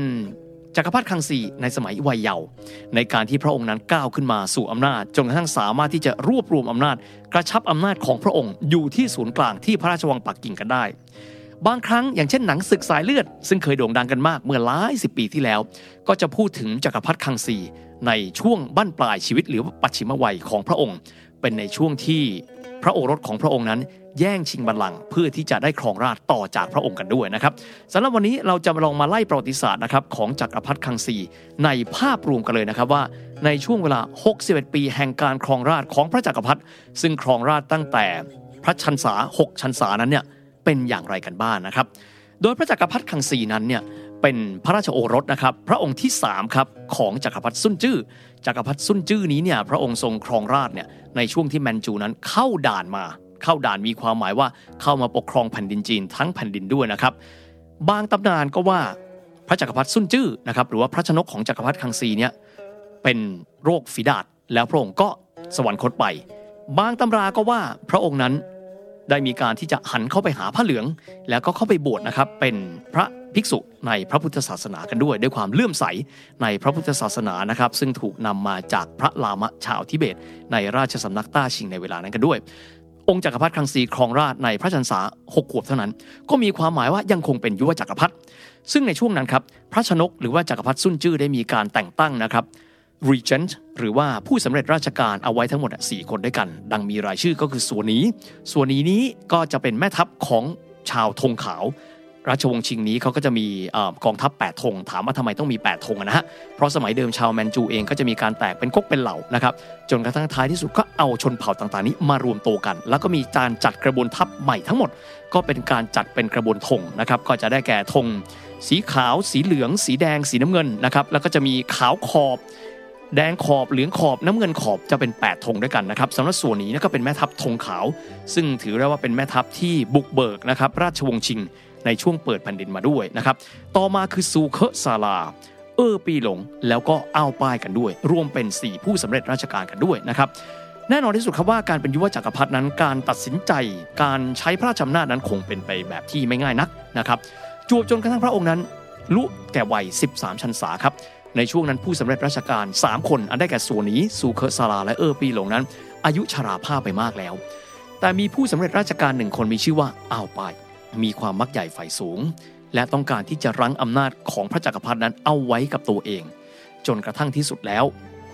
จักรพรรดิคังซีในสมัยวัยเยาว์ในการที่พระองค์นั้นก้าวขึ้นมาสู่อำนาจจนกระทั่งสามารถที่จะรวบรวมอำนาจ กระชับอำนาจของพระองค์อยู่ที่ศูนย์กลางที่พระราชวังปักกิ่งกันได้ บางครั้งอย่างเช่นหนังศึกสายเลือด ซึ่งเคยโด่งดังกันมากเมื่อหลายสิบปีที่แล้ว ก็จะพูดถึงจักรพรรดิคังซี ในช่วงบั้นปลายชีวิตหรือปัจฉิมวัยของพระองค์ เป็นในช่วงที่พระโอรสของพระองค์นั้น แย่งชิงบัลลังก์เพื่อที่จะได้ครองราชต่อจากพระองค์กันด้วยนะครับสำหรับวันนี้เราจะลองมาไล่ประวัติศาสตร์นะครับของจักรพรรดิคังซีในภาพรวมกันเลยนะครับว่า ในช่วงเวลา 61 ปีแห่งการครองราชของพระจักรพรรดิซึ่งครองราชตั้งแต่พระชันษา 6 ชันษานั้นเนี่ยเป็นอย่างไรกันบ้างนนะครับ โดยพระจักรพรรดิคังซีนั้นเนี่ย เป็นพระราชโอรสนะครับ พระองค์ที่3ครับของจักรพรรดิซุนจื้อจักรพรรดิซุนจื้อนี้เนี่ยพระองค์ทรงครองราชเนี่ยในช่วงที่แมนจูนั้นเข้าด่านมา เข้าด่านมีความหมายว่าเข้ามาปกครองแผ่นดินจีนทั้งแผ่นดินด้วยนะครับ บางตำนานก็ว่าพระจักรพรรดิซุนจื้อนะครับหรือว่าพระชนกของจักรพรรดิคังซีเนี่ยเป็นโรคฝีดาษแล้วพระองค์ก็สวรรคตไป บางตำราก็ว่าพระองค์นั้น ได้มีการที่จะหันเข้าไปหาพระเหลือง แล้วก็เข้าไปบวชนะครับเป็นพระภิกษุในพระพุทธศาสนากันด้วย ด้วยความเลื่อมใสในพระพุทธศาสนานะครับซึ่งถูกนำมาจากพระลามะชาวทิเบต ในราชสำนักต้าชิงในเวลานั้นกันด้วย องค์จักรพรรดิครังซีครองราชในพระชันษาหกขวบเท่านั้น ก็มีความหมายว่ายังคงเป็นยุวจักรพรรดิซึ่งในช่วงนั้นครับพระชนกหรือว่าจักรพรรดิซุนจื้อได้มีการแต่งตั้งนะครับ regent หรือว่าผู้สำเร็จราชการเอาไว้ทั้งหมด 4 คนด้วยกัน ดังมีรายชื่อก็คือส่วนนี้ ส่วนนี้นี้ก็จะเป็นแม่ทัพของชาวธงขาว ราชวงศ์ชิงนี้เขาก็จะมีกองทัพ 8 ธง ถามว่าทำไมต้องมี 8 ธงนะฮะ เพราะสมัยเดิมชาวแมนจูเองก็จะมีการแตกเป็นก๊กเป็นเหล่านะครับ จนกระทั่งท้ายที่สุดก็เอาชนเผ่าต่างๆ นี้มารวมตัวกัน แล้วก็มีการจัดกระบวนทัพใหม่ทั้งหมด ก็เป็นการจัดเป็นกระบวนธงนะครับ ก็จะได้แก่ธงสีขาว สีเหลือง สีแดง สีน้ำเงินนะครับ แล้วก็จะมีขาวขอบ แดงขอบเหลืองขอบน้ำเงินขอบจะเป็น8ธงด้วยกันนะครับสำหรับส่วนนี้ก็เป็นแม่ทัพธงขาว ซึ่งถือได้ว่าเป็นแม่ทัพที่บุกเบิกนะครับราชวงศ์ชิง ในช่วงเปิดแผ่นดินมาด้วยนะครับต่อมาคือซูเคซาลาเออปีหลงแล้วก็อ้าวป้ายกันด้วย รวมเป็น 4 ผู้สำเร็จราชการกันด้วยนะครับแน่นอนที่สุดครับว่าการเป็นยุวจักรพรรดินั้นการตัดสินใจ การใช้พระราชอำนาจนั้นคงเป็นไปแบบที่ไม่ง่ายนักนะครับจวบจนกระทั่งพระองค์นั้น ลุแก่วัย 13 ชันษาครับ ในช่วงนั้นผู้สำเร็จราชการ 3 คน อันได้แก่ส่วนนี้สูเคอร์ซาลาและเออปีหลงนั้น อายุชราภาพไปมากแล้ว แต่มีผู้สำเร็จราชการหนึ่งคนมีชื่อว่าอ้าวปายมีความมักใหญ่ฝ่ายสูง และต้องการที่จะรั้งอำนาจของพระจักรพรรดินั้นเอาไว้กับตัวเอง จนกระทั่งที่สุดแล้ว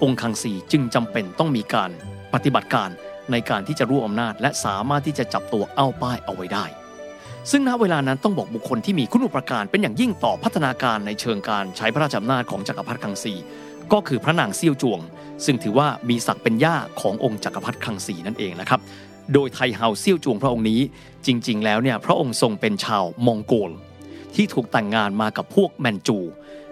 องค์คังซีจึงจำเป็นต้องมีการปฏิบัติการในการที่จะรวบอำนาจ และสามารถที่จะจับตัวเอาป้ายเอาไว้ได้ ซึ่งณเวลานั้นต้องบอกบุคคลที่มีคุณอุปการเป็นอย่างยิ่งต่อพัฒนาการในเชิงการใช้พระราชอำนาจของจักรพรรดิคังซีก็คือพระนางเซี่ยวจวง ซึ่งถือว่ามีศักดิ์เป็นย่าขององค์จักรพรรดิคังซีนั่นเองนะครับโดยไทเฮาเซี่ยวจวงพระองค์นี้ จริง ๆ แล้วเนี่ยพระองค์ทรงเป็นชาวมองโกล ที่ถูกแต่งงานมากับพวกแมนจู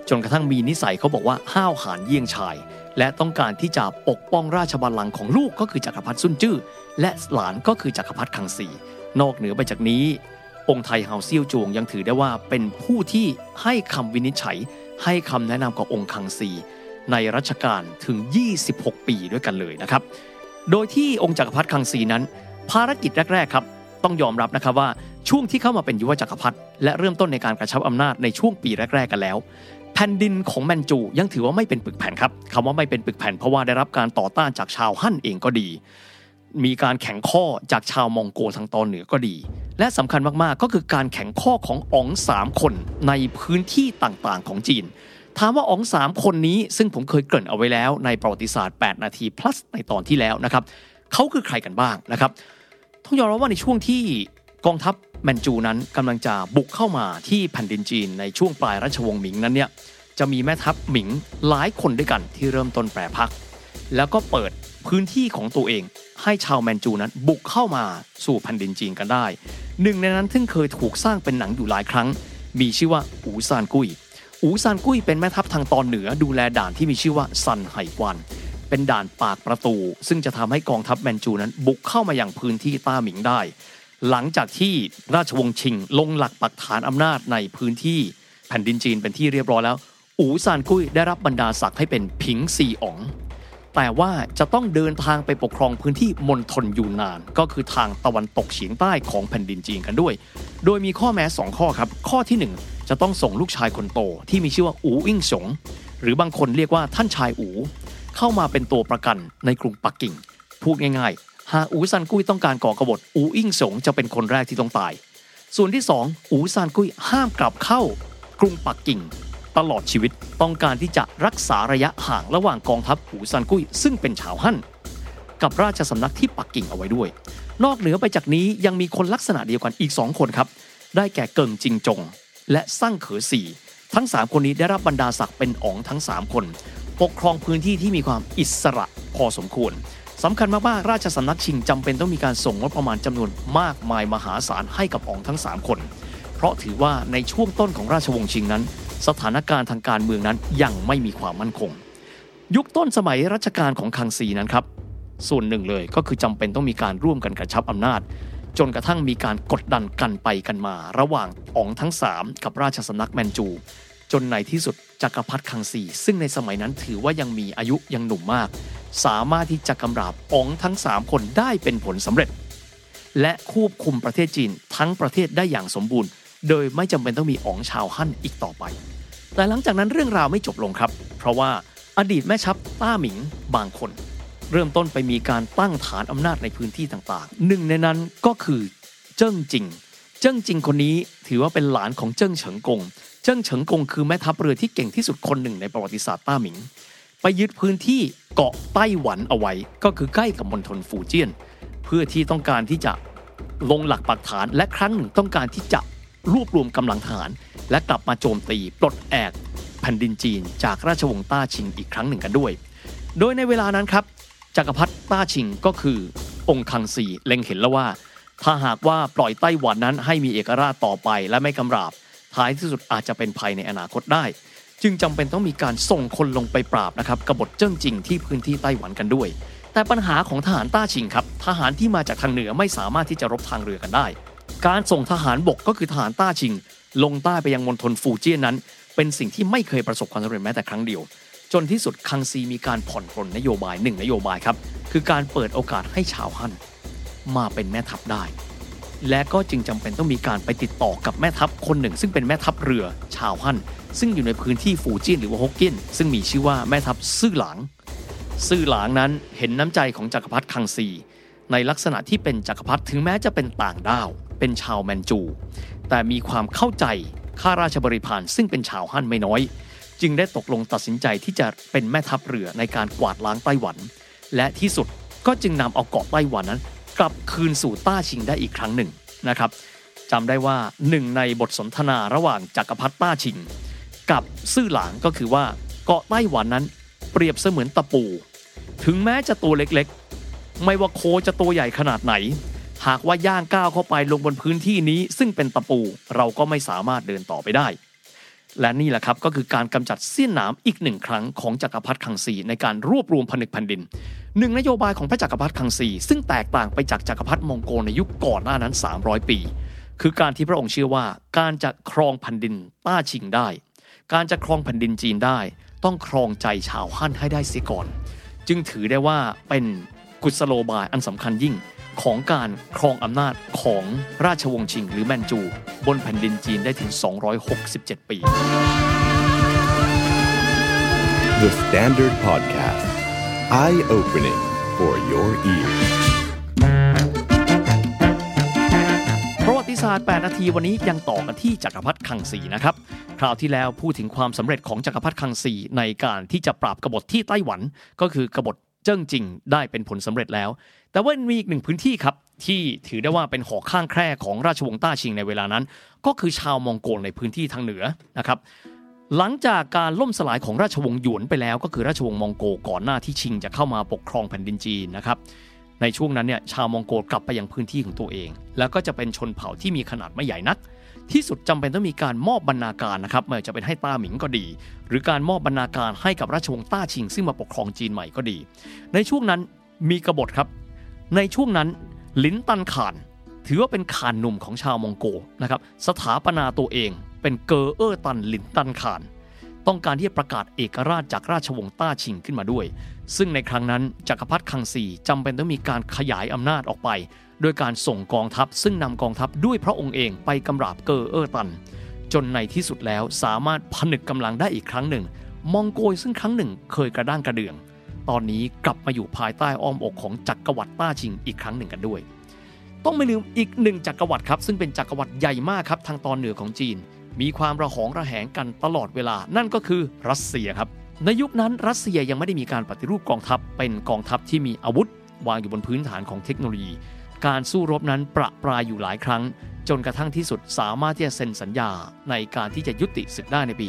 จนกระทั่งมีนิสัยเขาบอกว่าห้าวหาญเยี่ยงชาย และต้องการที่จะปกป้องราชบัลลังก์ของลูกก็คือจักรพรรดิซุ่นจื้อและหลานก็คือจักรพรรดิคังซีนอกเหนือไปจากนี้ องค์ไทเฮาเซี่ยวจวงยังถือได้ว่าเป็นผู้ที่ให้คำวินิจฉัย ให้คำแนะนำกับองค์คังซี ในรัชกาลถึง 26 ปีด้วยกันเลยนะครับ โดยที่องค์จักรพรรดิคังซีนั้น ภารกิจแรก ๆ ครับ ต้องยอมรับนะครับว่าช่วงที่เข้ามาเป็นยุวจักรพรรดิและเริ่มต้นในการกระชับอำนาจในช่วงปีแรก ๆ กันแล้ว แผ่นดินของแมนจูยังถือว่าไม่เป็นปึกแผ่นครับคำว่าไม่เป็นปึกแผ่นเพราะว่าได้รับการต่อต้านจากชาวฮั่นเองก็ดี มีการแข่งข้อจากชาวมองโกทางตอนเหนือก็ดี และสำคัญมากๆ ก็คือการแข่งข้อของอ๋องสามคนในพื้นที่ต่างๆ ของจีน ถามว่าอ๋องสามคนนี้ซึ่งผมเคยเกริ่นเอาไว้แล้วในประวัติศาสตร์ 8 นาที plus ในตอนที่แล้วนะครับเขาคือใครกันบ้างนะครับต้องยอมรับว่าในช่วงที่กองทัพแมนจูนั้นกำลังจะบุกเข้ามาที่แผ่นดินจีนในช่วงปลายราชวงศ์หมิงนั้นเนี่ยจะมีแม่ทัพหมิงหลายคนด้วยกันที่เริ่มต้นแปรพัก แล้วก็เปิด พื้นที่ของตัวเอง ให้ชาวแมนจูนั้นบุกเข้ามาสู่แผ่นดินจีนกันได้ หนึ่งในนั้นซึ่งเคยถูกสร้างเป็นหนังอยู่หลายครั้ง มีชื่อว่าอูซานกุ้ยอูซานกุ้ยเป็นแม่ทัพทางตอนเหนือดูแลด่านที่มีชื่อว่าซันไห่กวันเป็นด่านปากประตู ซึ่งจะทำให้กองทัพแมนจูนั้นบุกเข้ามาอย่างพื้นที่ต้าหมิงได้ หลังจากที่ราชวงศ์ชิงลงหลักปักฐานอำนาจในพื้นที่แผ่นดินจีนเป็นที่เรียบร้อยแล้ว อูซานกุ้ยได้รับบรรดาศักดิ์ให้เป็นผิงซีอ๋อง แต่ว่าจะต้องเดินทางไปปกครองพื้นที่มณฑลยูนนาน ก็คือทางตะวันตกเฉียงใต้ของแผ่นดินจีนกันด้วย โดยมีข้อแม้ 2 ข้อครับ ข้อที่ 1 จะต้องส่งลูกชายคนโต ที่มีชื่อว่าอูอิงสง หรือบางคนเรียกว่าท่านชายอู เข้ามาเป็นตัวประกันในกรุงปักกิ่ง พูดง่ายๆ หากอูซันกุ้ยต้องการก่อกบฏอูอิงสงจะเป็นคนแรกที่ต้องตาย ส่วนที่ 2 อูซานกุ้ยห้ามกลับเข้ากรุงปักกิ่ง ตลอดชีวิตต้องการที่จะรักษาระยะห่างระหว่างกองทัพอูซานกุ้ยซึ่งเป็นชาวฮั่นกับราชสำนักที่ปักกิ่งเอาไว้ด้วย นอกเหนือไปจากนี้ยังมีคนลักษณะเดียวกันอีก 2 คนครับ ได้แก่เกิงจิงจง และซั่งเขอสีทั้ง 3 คนนี้ได้รับบรรดาศักดิ์เป็นอ๋องทั้ง 3 คน ปกครองพื้นที่ที่มีความอิสระพอสมควรสำคัญมากๆราชสำนักชิงจำเป็นต้องมีการส่งงบประมาณจำนวนมากมายมหาศาลให้กับอ๋องทั้ง 3 คน เพราะถือว่าในช่วงต้นของราชวงศ์ชิงนั้น สถานการณ์ทางการเมืองนั้นยังไม่มีความมั่นคง ยุคต้นสมัยรัชกาลของคังซีนั้นครับ ส่วนหนึ่งเลยก็คือจำเป็นต้องมีการร่วมกันกระชับอำนาจ จนกระทั่งมีการกดดันกันไปกันมา ระหว่างอ๋องทั้ง 3 กับราชสำนักแมนจู จนในที่สุดจักรพรรดิคังซีซึ่งในสมัยนั้นถือว่ายังมีอายุยังหนุ่มมาก สามารถที่จะกำราบอ๋องทั้ง 3 คนได้เป็นผลสำเร็จ และควบคุมประเทศจีนทั้งประเทศได้อย่างสมบูรณ์ โดยไม่จำเป็นต้องมีอ๋องชาวฮั่นอีกต่อไป แต่หลังจากนั้นเรื่องราวไม่จบลงครับ เพราะว่าอดีตแม่ทัพต้าหมิงบางคน เริ่มต้นไปมีการตั้งฐานอำนาจในพื้นที่ต่างๆ หนึ่งในนั้นก็คือเจิ้งจิง เจิ้งจิงคนนี้ถือว่าเป็นหลานของเจิ้งเฉิงกง เจิ้งเฉิงกงคือแม่ทัพเรือที่เก่งที่สุดคนหนึ่งในประวัติศาสตร์ต้าหมิง ไปยึดพื้นที่เกาะไต้หวันเอาไว้ ก็คือใกล้กับมณฑลฟูเจียน เพื่อที่ต้องการที่จะลงหลักปักฐานและครั้งหนึ่งต้องการที่จะ รวบรวมกำลังทหาร และกลับมาโจมตีปลดแอกแผ่นดินจีน จากราชวงศ์ต้าชิงอีกครั้งหนึ่งกันด้วย โดยในเวลานั้นครับจักรพรรดิต้าชิงก็คือ องค์คังซีเล็งเห็นแล้วว่า ถ้าหากว่าปล่อยไต้หวันนั้นให้มีเอกราชต่อไปและไม่กำราบ ท้ายที่สุดอาจจะเป็นภัยในอนาคตได้ จึงจำเป็นต้องมีการส่งคนลงไปปราบนะครับกบฏเจิ้งจิงที่พื้นที่ไต้หวันกันด้วย แต่ปัญหาของทหารต้าชิงครับทหารที่มาจากทางเหนือไม่สามารถที่จะรบทางเรือกันได้ การส่งทหารบกก็คือทหารต้าชิง ลงใต้ไปยังมณฑลฟูเจียนนั้น เป็นสิ่งที่ไม่เคยประสบความสำเร็จแม้แต่ครั้งเดียว จนที่สุดคังซีมีการผ่อนปรนนโยบายหนึ่งนโยบายครับ คือการเปิดโอกาสให้ชาวฮั่นมาเป็นแม่ทัพได้ และก็จึงจำเป็นต้องมีการไปติดต่อกับแม่ทัพคนหนึ่ง ซึ่งเป็นแม่ทัพเรือชาวฮั่นซึ่งอยู่ในพื้นที่ฟูเจียนหรือว่าฮกเกี้ยนซึ่งมีชื่อว่าแม่ทัพซื่อหลางซื่อหลางนั้นเห็นน้ำใจของจักรพรรดิคังซี ในลักษณะที่เป็นจักรพรรดิถึงแม้จะเป็นต่างด้าว เป็นชาวแมนจู แต่มีความเข้าใจข้าราชบริพารซึ่งเป็นชาวฮั่นไม่น้อย จึงได้ตกลงตัดสินใจที่จะเป็นแม่ทัพเรือในการกวาดล้างไต้หวัน และที่สุดก็จึงนำเอาเกาะไต้หวันนั้น กลับคืนสู่ต้าชิงได้อีกครั้งหนึ่งนะครับจำได้ว่าหนึ่งในบทสนทนาระหว่างจักรพรรดิต้าชิง กับซื่อหลางก็คือว่าเกาะไต้หวันนั้น เปรียบเสมือนตะปู ถึงแม้จะตัวเล็กๆ ไม่ว่าโคจะตัวใหญ่ขนาดไหน หากว่าย่างก้าวเข้าไปลงบนพื้นที่นี้ ซึ่งเป็นตะปูเราก็ไม่สามารถเดินต่อไปได้ และนี่แหละครับก็คือการกำจัดเสี้ยนหนามอีกหนึ่งครั้งของจักรพรรดิคังซีในการรวบรวมผนึกแผ่นดินหนึ่งนโยบายของพระจักรพรรดิคังซีซึ่งแตกต่างไปจากจักรพรรดิมองโกในยุคก่อนหน้านั้น 300 ปี คือการที่พระองค์เชื่อว่าการจะครองแผ่นดินต้าชิงได้ การจะครองแผ่นดินจีนได้ ต้องครองใจชาวฮั่นให้ได้เสียก่อน จึงถือได้ว่าเป็นกุศโลบายอันสำคัญยิ่ง ของการครองอำนาจของราชวงศ์ชิงหรือแมนจู บนแผ่นดินจีนได้ถึง 267 ปี The Standard Podcast Eye Opening for your ears ประวัติศาสตร์ 8 นาทีวันนี้ยังต่อกันที่จักรพรรดิคังสีนะครับ คราวที่แล้วพูดถึงความสำเร็จของจักรพรรดิคังสีในการที่จะปราบกบฏที่ไต้หวันก็คือกบฏ เจิ้งจิงได้เป็นผลสำเร็จแล้ว แต่ว่ามีอีกหนึ่งพื้นที่ครับที่ถือได้ว่าเป็นหอข้างแคร่ของราชวงศ์ต้าชิงในเวลานั้น ก็คือชาวมองโกลในพื้นที่ทางเหนือนะครับหลังจากการล่มสลายของราชวงศ์หยวนไปแล้ว ก็คือราชวงศ์มองโกก่อนหน้าที่ชิงจะเข้ามาปกครองแผ่นดินจีนนะครับในช่วงนั้นเนี่ยชาวมองโกกลับไปยังพื้นที่ของตัวเอง แล้วก็จะเป็นชนเผ่าที่มีขนาดไม่ใหญ่นัก ที่สุดจำเป็นต้องมีการมอบบรรณาการนะครับไม่ว่าจะเป็นให้ต้าหมิงก็ดี หรือการมอบบรรณาการให้กับราชวงศ์ต้าชิง ซึ่งมาปกครองจีนใหม่ก็ดี ในช่วงนั้นมีกบฏครับ ในช่วงนั้นลินตันข่าน ถือว่าเป็นข่านหนุ่มของชาวมองโกละครับสถาปนาตัวเอง เป็นเกอเออร์ตันลินตันข่าน ต้องการที่จะประกาศเอกราชจากราชวงศ์ต้าชิงขึ้นมาด้วย ซึ่งในครั้งนั้นจักรพรรดิคังซีจำเป็นต้องมีการขยายอำนาจออกไป โดยการส่งกองทัพซึ่งนำกองทัพด้วยพระองค์เองไปกำราบเกอเออร์ตัน จนในที่สุดแล้วสามารถผนึกกำลังได้อีกครั้งหนึ่ง มองโกลซึ่งครั้งหนึ่งเคยกระด้างกระเดื่อง ตอนนี้กลับมาอยู่ภายใต้อ้อมอกของจักรวรรดิต้าชิงอีกครั้งหนึ่งกันด้วย ต้องไม่ลืมอีกหนึ่งจักรวรรดิครับ ซึ่งเป็นจักรวรรดิใหญ่มากครับทางตอนเหนือของจีน มีความระหองระแหงกันตลอดเวลา นั่นก็คือรัสเซียครับในยุคนั้นรัสเซียยังไม่ได้มีการปฏิรูปกองทัพเป็นกองทัพที่มีอาวุธวางอยู่บนพื้นฐานของเทคโนโลยี การสู้รบนั้นประปรายอยู่หลายครั้ง จนกระทั่งที่สุดสามารถที่จะเซ็นสัญญาในการที่จะยุติศึกได้ในปี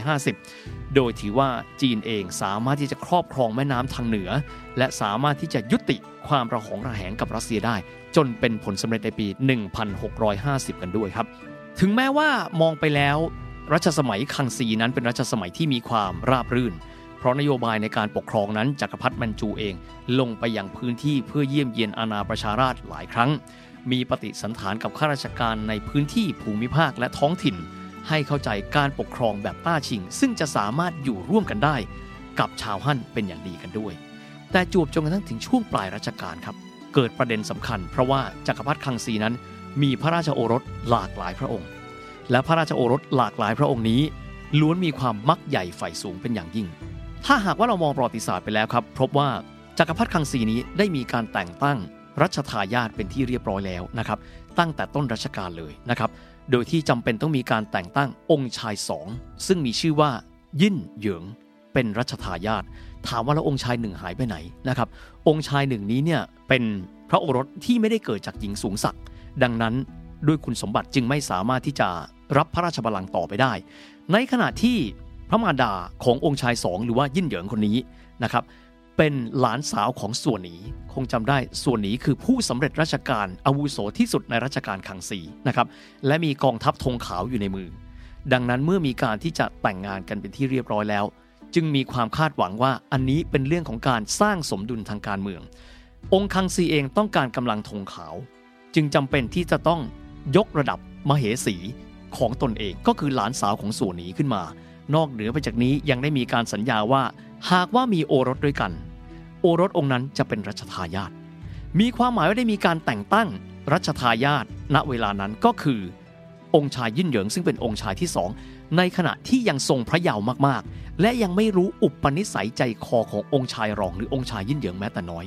1650 โดยถือว่าจีนเองสามารถที่จะครอบครองแม่น้ำทางเหนือ และสามารถที่จะยุติความระหองระแหงกับรัสเซียได้ จนเป็นผลสำเร็จในปี 1650 กันด้วยครับ ถึงแม้ว่ามองไปแล้วรัชสมัยคังซีนั้นเป็นรัชสมัยที่มีความราบรื่น เพราะนโยบายในการปกครองนั้นจักรพรรดิแมนจูเอง ลงไปยังพื้นที่เพื่อเยี่ยมเยียนอาณาประชาราชหลายครั้ง มีปฏิสันถานกับข้าราชการในพื้นที่ภูมิภาคและท้องถิ่น ให้เข้าใจการปกครองแบบต้าชิง ซึ่งจะสามารถอยู่ร่วมกันได้ กับชาวฮั่นเป็นอย่างดีกันด้วย แต่จวบจนกระทั่งถึงช่วงปลายรัชกาลครับ เกิดประเด็นสำคัญ เพราะว่าจักรพรรดิคังซีนั้น มีพระราชโอรสหลากหลายพระองค์ และพระราชโอรสหลากหลายพระองค์นี้ล้วนมีความมักใหญ่ใฝ่สูงเป็นอย่างยิ่ง ถ้าหากว่าเรามองประวัติศาสตร์ไปแล้วครับ พบว่าจักรพรรดิคังซีนี้ได้มีการแต่งตั้งรัชทายาทเป็นที่เรียบร้อยแล้วนะครับ ตั้งแต่ต้นรัชกาลเลยนะครับ โดยที่จำเป็นต้องมีการแต่งตั้งองค์ชายสองซึ่งมีชื่อว่ายิ่นเหยิงเป็นรัชทายาทถามว่าแล้วองค์ชายหนึ่งหายไปไหนนะครับ องค์ชายหนึ่งนี้เนี่ยเป็นพระโอรสที่ไม่ได้เกิดจากหญิงสูงศักดิ์ดังนั้นด้วยคุณสมบัติจึงไม่สามารถที่จะรับพระราชบัลลังก์ต่อไปได้ ในขณะที่ พระมารดาขององค์ชายสองหรือว่ายิ่นเหยิงคนนี้นะครับเป็นหลานสาวของส่วนหนีคงจำได้ส่วนหนีคือผู้สำเร็จราชการอาวุโสที่สุดในรัชกาลคังซีนะครับและมีกองทัพธงขาวอยู่ในมือ ดังนั้นเมื่อมีการที่จะแต่งงานกันเป็นที่เรียบร้อยแล้ว จึงมีความคาดหวังว่าอันนี้เป็นเรื่องของการสร้างสมดุลทางการเมือง องค์คังซีเองต้องการกำลังธงขาว จึงจำเป็นที่จะต้องยกระดับมเหสีของตนเองก็คือหลานสาวของส่วนหนีขึ้นมา นอกเหนือไปจากนี้ยังได้มีการสัญญาว่า หากว่ามีโอรสด้วยกัน โอรสองค์นั้นจะเป็นรัชทายาทมีความหมายว่าได้มีการแต่งตั้งรัชทายาทณเวลานั้นก็คือ องค์ชายยิ่นเหยิงซึ่งเป็นองค์ชายที่สองในขณะที่ยังทรงพระเยาว์มากๆ และยังไม่รู้อุปนิสัยใจคอขององค์ชายรองหรือองค์ชายยิ่นเหยิงแม้แต่น้อย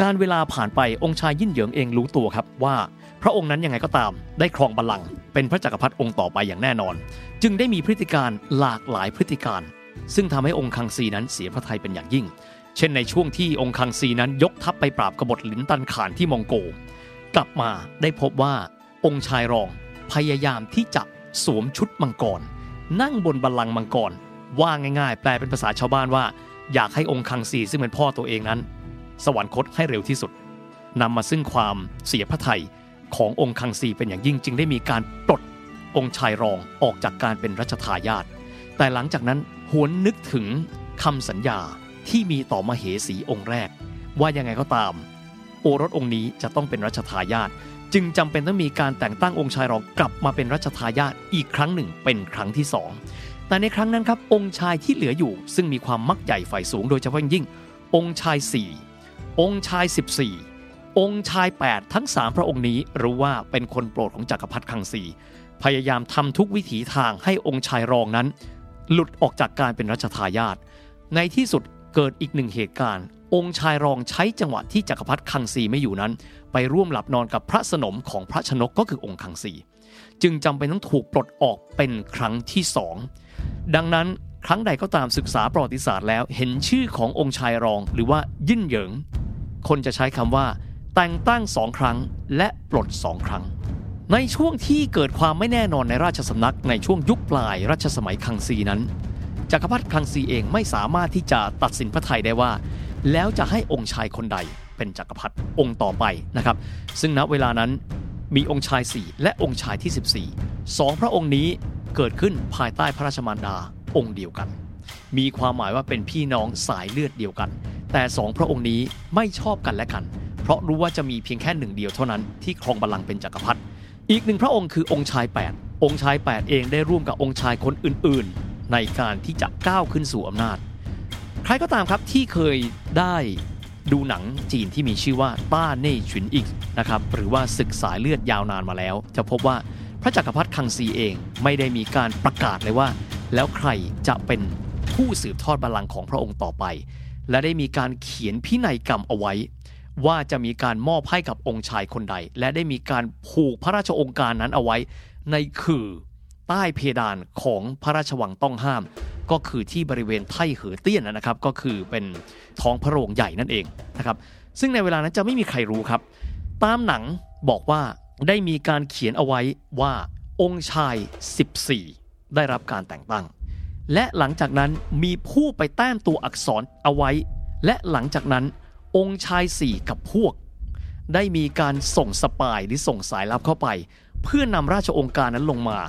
การเวลาผ่านไปองค์ชายยิ่นเหยิงเองรู้ตัวครับว่า พระองค์นั้นยังไงก็ตามได้ครองบัลลังก์เป็นพระจักรพรรดิองค์ต่อไปอย่างแน่นอน จึงได้มีพฤติการหลากหลายพฤติการ ซึ่งทำให้องค์คังซีนั้นเสียพระทัยเป็นอย่างยิ่ง เช่นในช่วงที่องค์คังซีนั้นยกทัพไปปราบกบฏหลินตันขานที่มองโก กลับมาได้พบว่าองค์ชายรองพยายามที่จะสวมชุดมังกร นั่งบนบัลลังก์มังกรว่าง่ายๆ แปลเป็นภาษาชาวบ้านว่า อยากให้องค์คังซีซึ่งเป็นพ่อตัวเองนั้น สวรรคตให้เร็วที่สุดนำมาซึ่งความเสียพระทัย ขององค์คังซีเป็นอย่างยิ่งจึงได้มีการปลดองค์ชายรองออกจากการเป็นรัชทายาทแต่หลังจากนั้นหวนนึกถึงคำสัญญาที่มีต่อมเหสีองค์แรก ว่ายังไงก็ตาม โอรสองค์นี้จะต้องเป็นรัชทายาทจึงจำเป็นต้องมีการแต่งตั้งองค์ชายรองกลับมาเป็นรัชทายาทอีกครั้งหนึ่งเป็นครั้งที่สองแต่ในครั้งนั้นครับองค์ชายที่เหลืออยู่ ซึ่งมีความมักใหญ่ฝ่ายสูงโดยเฉพาะยิ่ง องค์ชายสี่องค์ชาย 14 องค์ชาย 8 ทั้ง 3 พระองค์นี้รู้ว่าเป็นคนโปรดของจักรพรรดิคังซีพยายามทำทุกวิถีทางให้องค์ชายรองนั้น หลุดออกจากการเป็นรัชทายาทในที่สุดเกิดอีกหนึ่งเหตุการณ์ องค์ชายรองใช้จังหวะที่จักรพรรดิคังซีไม่อยู่นั้น ไปร่วมหลับนอนกับพระสนมของพระชนกก็คือองค์คังซีจึงจำเป็นต้องถูกปลดออกเป็นครั้งที่สองดังนั้นครั้งใดก็ตามศึกษาประวัติศาสตร์แล้วเห็นชื่อขององค์ชายรองหรือว่ายิ่นเหยิง คนจะใช้คำว่า แต่งตั้งสองครั้งและปลดสองครั้ง ในช่วงที่เกิดความไม่แน่นอนในราชสำนักในช่วงยุคปลายรัชสมัยคังซีนั้นจักรพรรดิคังซีเองไม่สามารถที่จะตัดสินพระไทยได้ว่า แล้วจะให้องค์ชายคนใดเป็นจักรพรรดิองค์ต่อไปนะครับ ซึ่งณเวลานั้นมีองค์ชาย 4 และองค์ชายที่ 14สองพระองค์นี้เกิดขึ้นภายใต้พระราชมารดาองค์เดียวกัน มีความหมายว่าเป็นพี่น้องสายเลือดเดียวกัน แต่สองพระองค์นี้ไม่ชอบกันและกัน ราะรู้ว่าจะมีเพียงแค่หนึ่งเดียวเท่านั้นที่ครองบัลลังก์เป็นจักรพรรดิอีกหนึ่งพระองค์คือองค์ชาย 8 องค์ชาย 8 เองได้ร่วมกับองค์ชายคนอื่น ๆ ในการที่จะก้าวขึ้นสู่อำนาจ ใครก็ตามครับที่เคยได้ดูหนังจีนที่มีชื่อว่าต้าเน่ฉุนอีกนะครับหรือว่าศึกสายเลือดยาวนานมาแล้ว จะพบว่าพระจักรพรรดิคังซีเองไม่ได้มีการประกาศเลยว่า แล้วใครจะเป็นผู้สืบทอดบัลลังก์ของพระองค์ต่อไป และได้มีการเขียนพินัยกรรมเอาไว้ ว่าจะมีการมอบให้กับองค์ชายคนใด และได้มีการผูกพระราชองค์การนั้นเอาไว้ในคือใต้เพดานของพระราชวังต้องห้าม ก็คือที่บริเวณไท่เหอเตี้ยนนะครับ ก็คือเป็นท้องพระโรงใหญ่นั่นเองนะครับ ซึ่งในเวลานั้นจะไม่มีใครรู้ครับ ตามหนังบอกว่าได้มีการเขียนเอาไว้ว่าองค์ชาย 14 ได้รับการแต่งตั้ง และหลังจากนั้นมีผู้ไปแต้มตัวอักษรเอาไว้ และหลังจากนั้น องค์ชายสี่กับพวก ได้มีการส่งสปายหรือส่งสายลับเข้าไป เพื่อนำราชองค์การนั้นลงมา